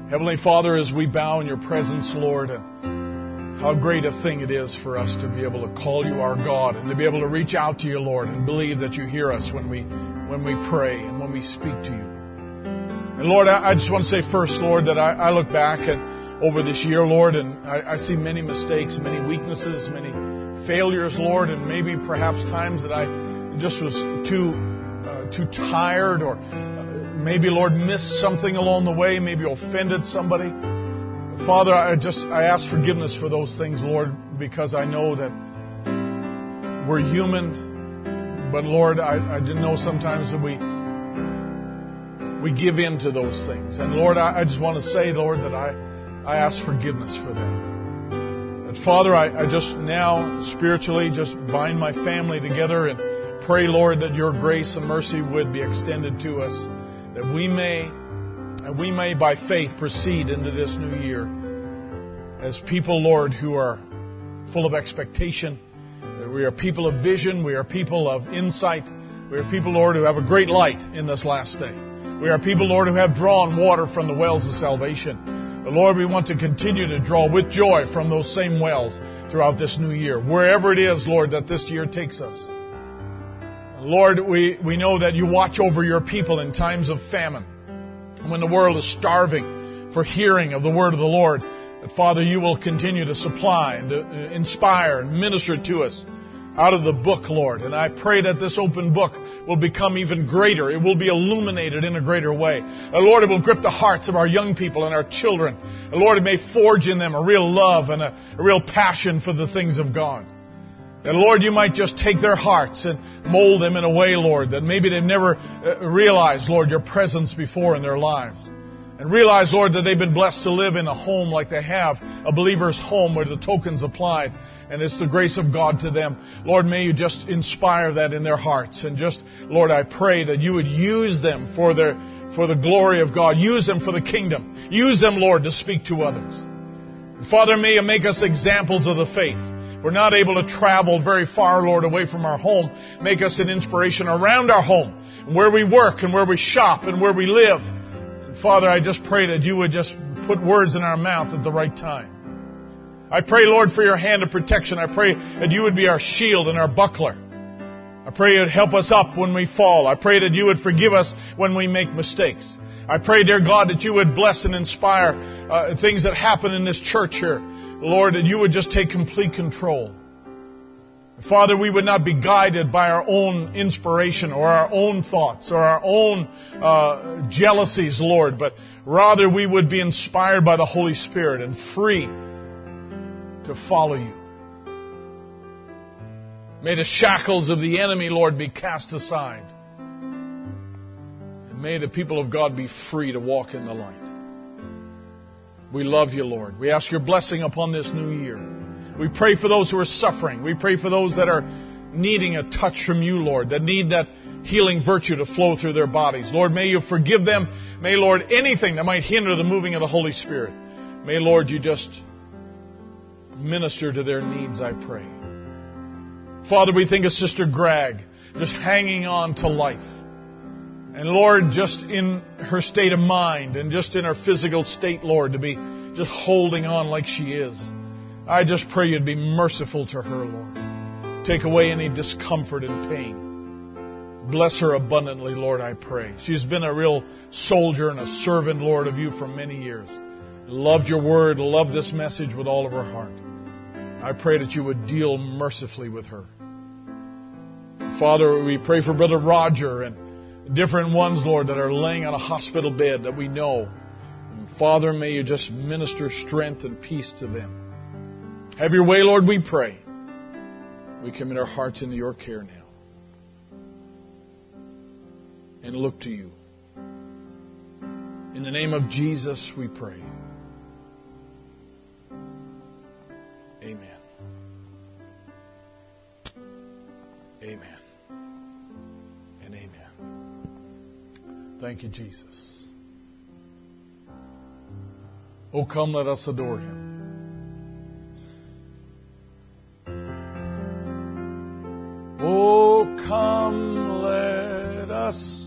Heavenly Father, as we bow in your presence, Lord, and how great a thing it is for us to be able to call you our God and to be able to reach out to you, Lord, and believe that you hear us when we, when we pray and when we speak to you. And Lord, I, just want to say first, Lord, that I, I look back at over this year, Lord, and I, I see many mistakes, many weaknesses, many failures, Lord, and maybe perhaps times that I just was too uh, too tired or uh, maybe Lord missed something along the way, maybe offended somebody. Father, I just I ask forgiveness for those things, Lord, because I know that we're human, but Lord, I, I know sometimes that we we give in to those things. And Lord, I, I just want to say, Lord, that I I ask forgiveness for that. But Father, I, I just now spiritually just bind my family together and pray, Lord, that your grace and mercy would be extended to us, that we may, that we may by faith proceed into this new year as people, Lord, who are full of expectation. That we are people of vision. We are people of insight. We are people, Lord, who have a great light in this last day. We are people, Lord, who have drawn water from the wells of salvation. But Lord, we want to continue to draw with joy from those same wells throughout this new year, wherever it is, Lord, that this year takes us. Lord, we, we know that you watch over your people in times of famine, when the world is starving for hearing of the word of the Lord. Father, you will continue to supply and to uh, inspire and minister to us out of the book, Lord. And I pray that this open book will become even greater. It will be illuminated in a greater way. And Lord, it will grip the hearts of our young people and our children. And Lord, it may forge in them a real love and a, a real passion for the things of God. That, Lord, you might just take their hearts and mold them in a way, Lord, that maybe they've never uh, realized, Lord, your presence before in their lives. And realize, Lord, that they've been blessed to live in a home like they have, a believer's home where the token's applied. And it's the grace of God to them. Lord, may you just inspire that in their hearts. And just, Lord, I pray that you would use them for their, for the glory of God. Use them for the kingdom. Use them, Lord, to speak to others. Father, may you make us examples of the faith. We're not able to travel very far, Lord, away from our home. Make us an inspiration around our home, where we work and where we shop and where we live. Father, I just pray that you would just put words in our mouth at the right time. I pray, Lord, for your hand of protection. I pray that you would be our shield and our buckler. I pray you'd help us up when we fall. I pray that you would forgive us when we make mistakes. I pray, dear God, that you would bless and inspire uh, things that happen in this church here. Lord, that you would just take complete control. Father, we would not be guided by our own inspiration or our own thoughts or our own uh, jealousies, Lord, but rather we would be inspired by the Holy Spirit and free to follow you. May the shackles of the enemy, Lord, be cast aside. And may the people of God be free to walk in the light. We love you, Lord. We ask your blessing upon this new year. We pray for those who are suffering. We pray for those that are needing a touch from you, Lord, that need that healing virtue to flow through their bodies. Lord, may you forgive them. May, Lord, anything that might hinder the moving of the Holy Spirit, may, Lord, you just minister to their needs, I pray. Father, we think of Sister Greg just hanging on to life. And Lord, just in her state of mind and just in her physical state, Lord, to be just holding on like she is. I just pray you'd be merciful to her, Lord. Take away any discomfort and pain. Bless her abundantly, Lord, I pray. She's been a real soldier and a servant, Lord, of you for many years. Loved your word, loved this message with all of her heart. I pray that you would deal mercifully with her. Father, we pray for Brother Roger and different ones, Lord, that are laying on a hospital bed that we know. And Father, may you just minister strength and peace to them. Have your way, Lord, we pray. We commit our hearts into your care now. And look to you. In the name of Jesus, we pray. Amen. Amen. Thank you, Jesus. Oh, come, let us adore him. Oh, come, let us.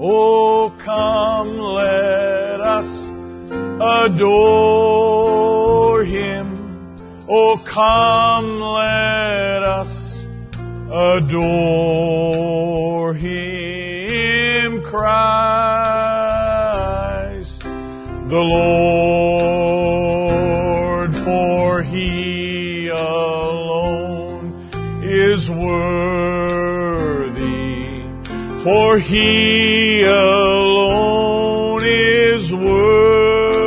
Oh, come, let us adore him. Oh, come, let us adore him, Christ the Lord, for he alone is worthy, for he alone is worthy,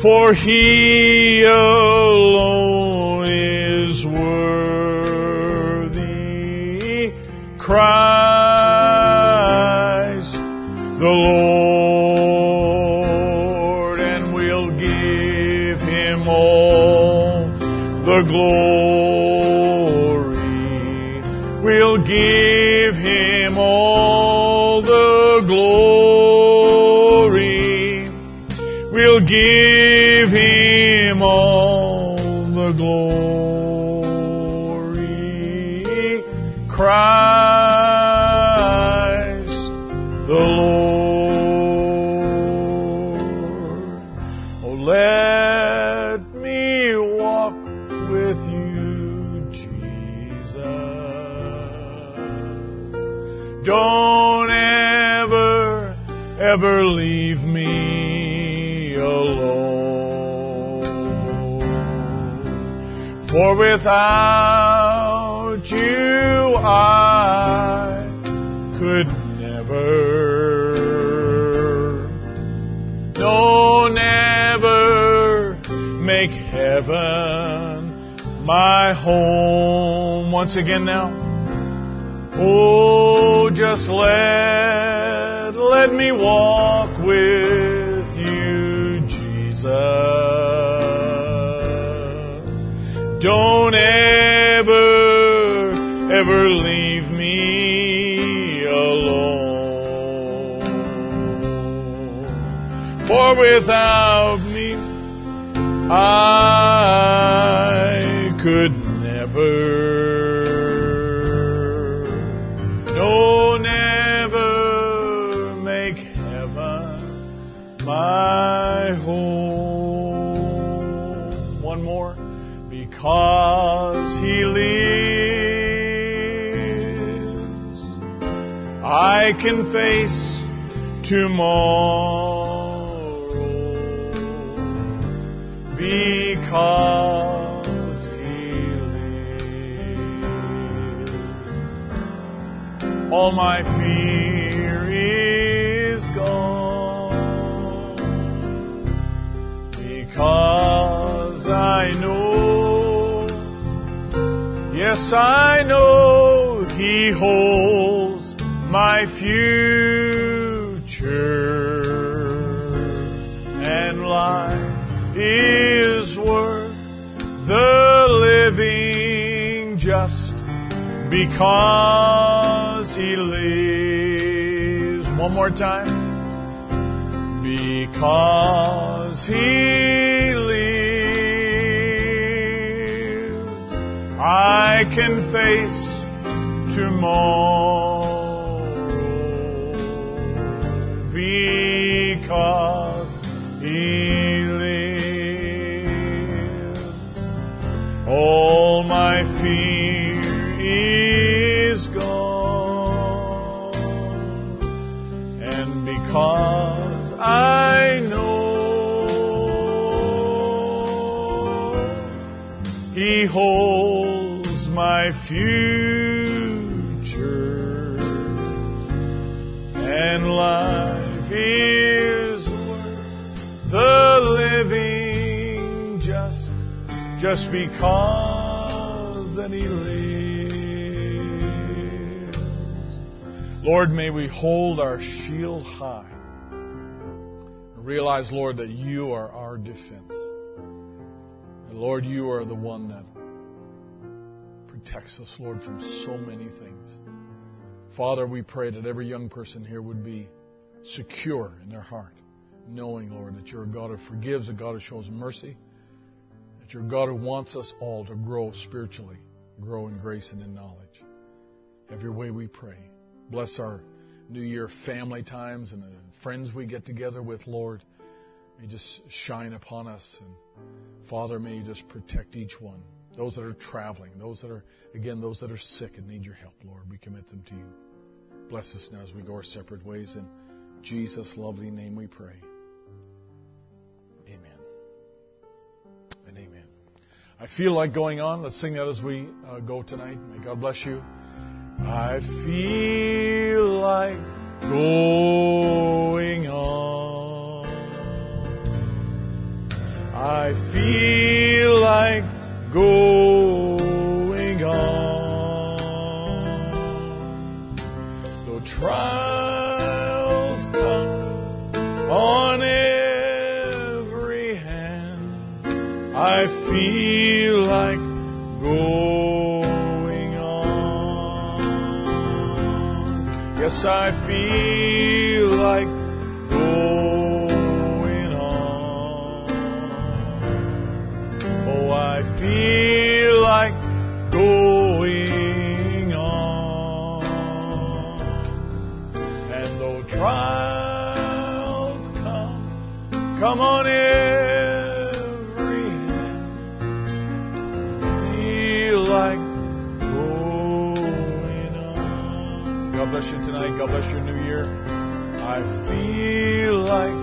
for he alone Christ the Lord, and we'll give him all the glory. Without you I could never, no, never make heaven my home. Once again now. Oh, just let, let me walk with Don't ever, ever leave me alone. For without me, I I can face tomorrow. Because he lives, all my fear is gone. Because I know, yes, I know He holds my future, and life is worth the living just because He lives. One more time because he lives, I can face tomorrow because he lives. All my fear is gone, and because I know He holds my future, and life just because that He lives. Lord, may we hold our shield high. And realize, Lord, that you are our defense. And Lord, you are the one that protects us, Lord, from so many things. Father, we pray that every young person here would be secure in their heart, knowing, Lord, that you're a God who forgives, a God who shows mercy, you're God who wants us all to grow spiritually, grow in grace and in knowledge. Have your way, we pray. Bless our New Year family times and the friends we get together with, Lord. May just shine upon us. And Father, may you just protect each one. Those that are traveling, those that are, again, those that are sick and need your help, Lord, we commit them to you. Bless us now as we go our separate ways. In Jesus' lovely name we pray. I feel like going on. Let's sing that as we uh, go tonight. May God bless you. I feel like going on. I feel like going on. Though trials like going on. Yes, I feel like going on. Oh, I feel God bless your new year. I feel like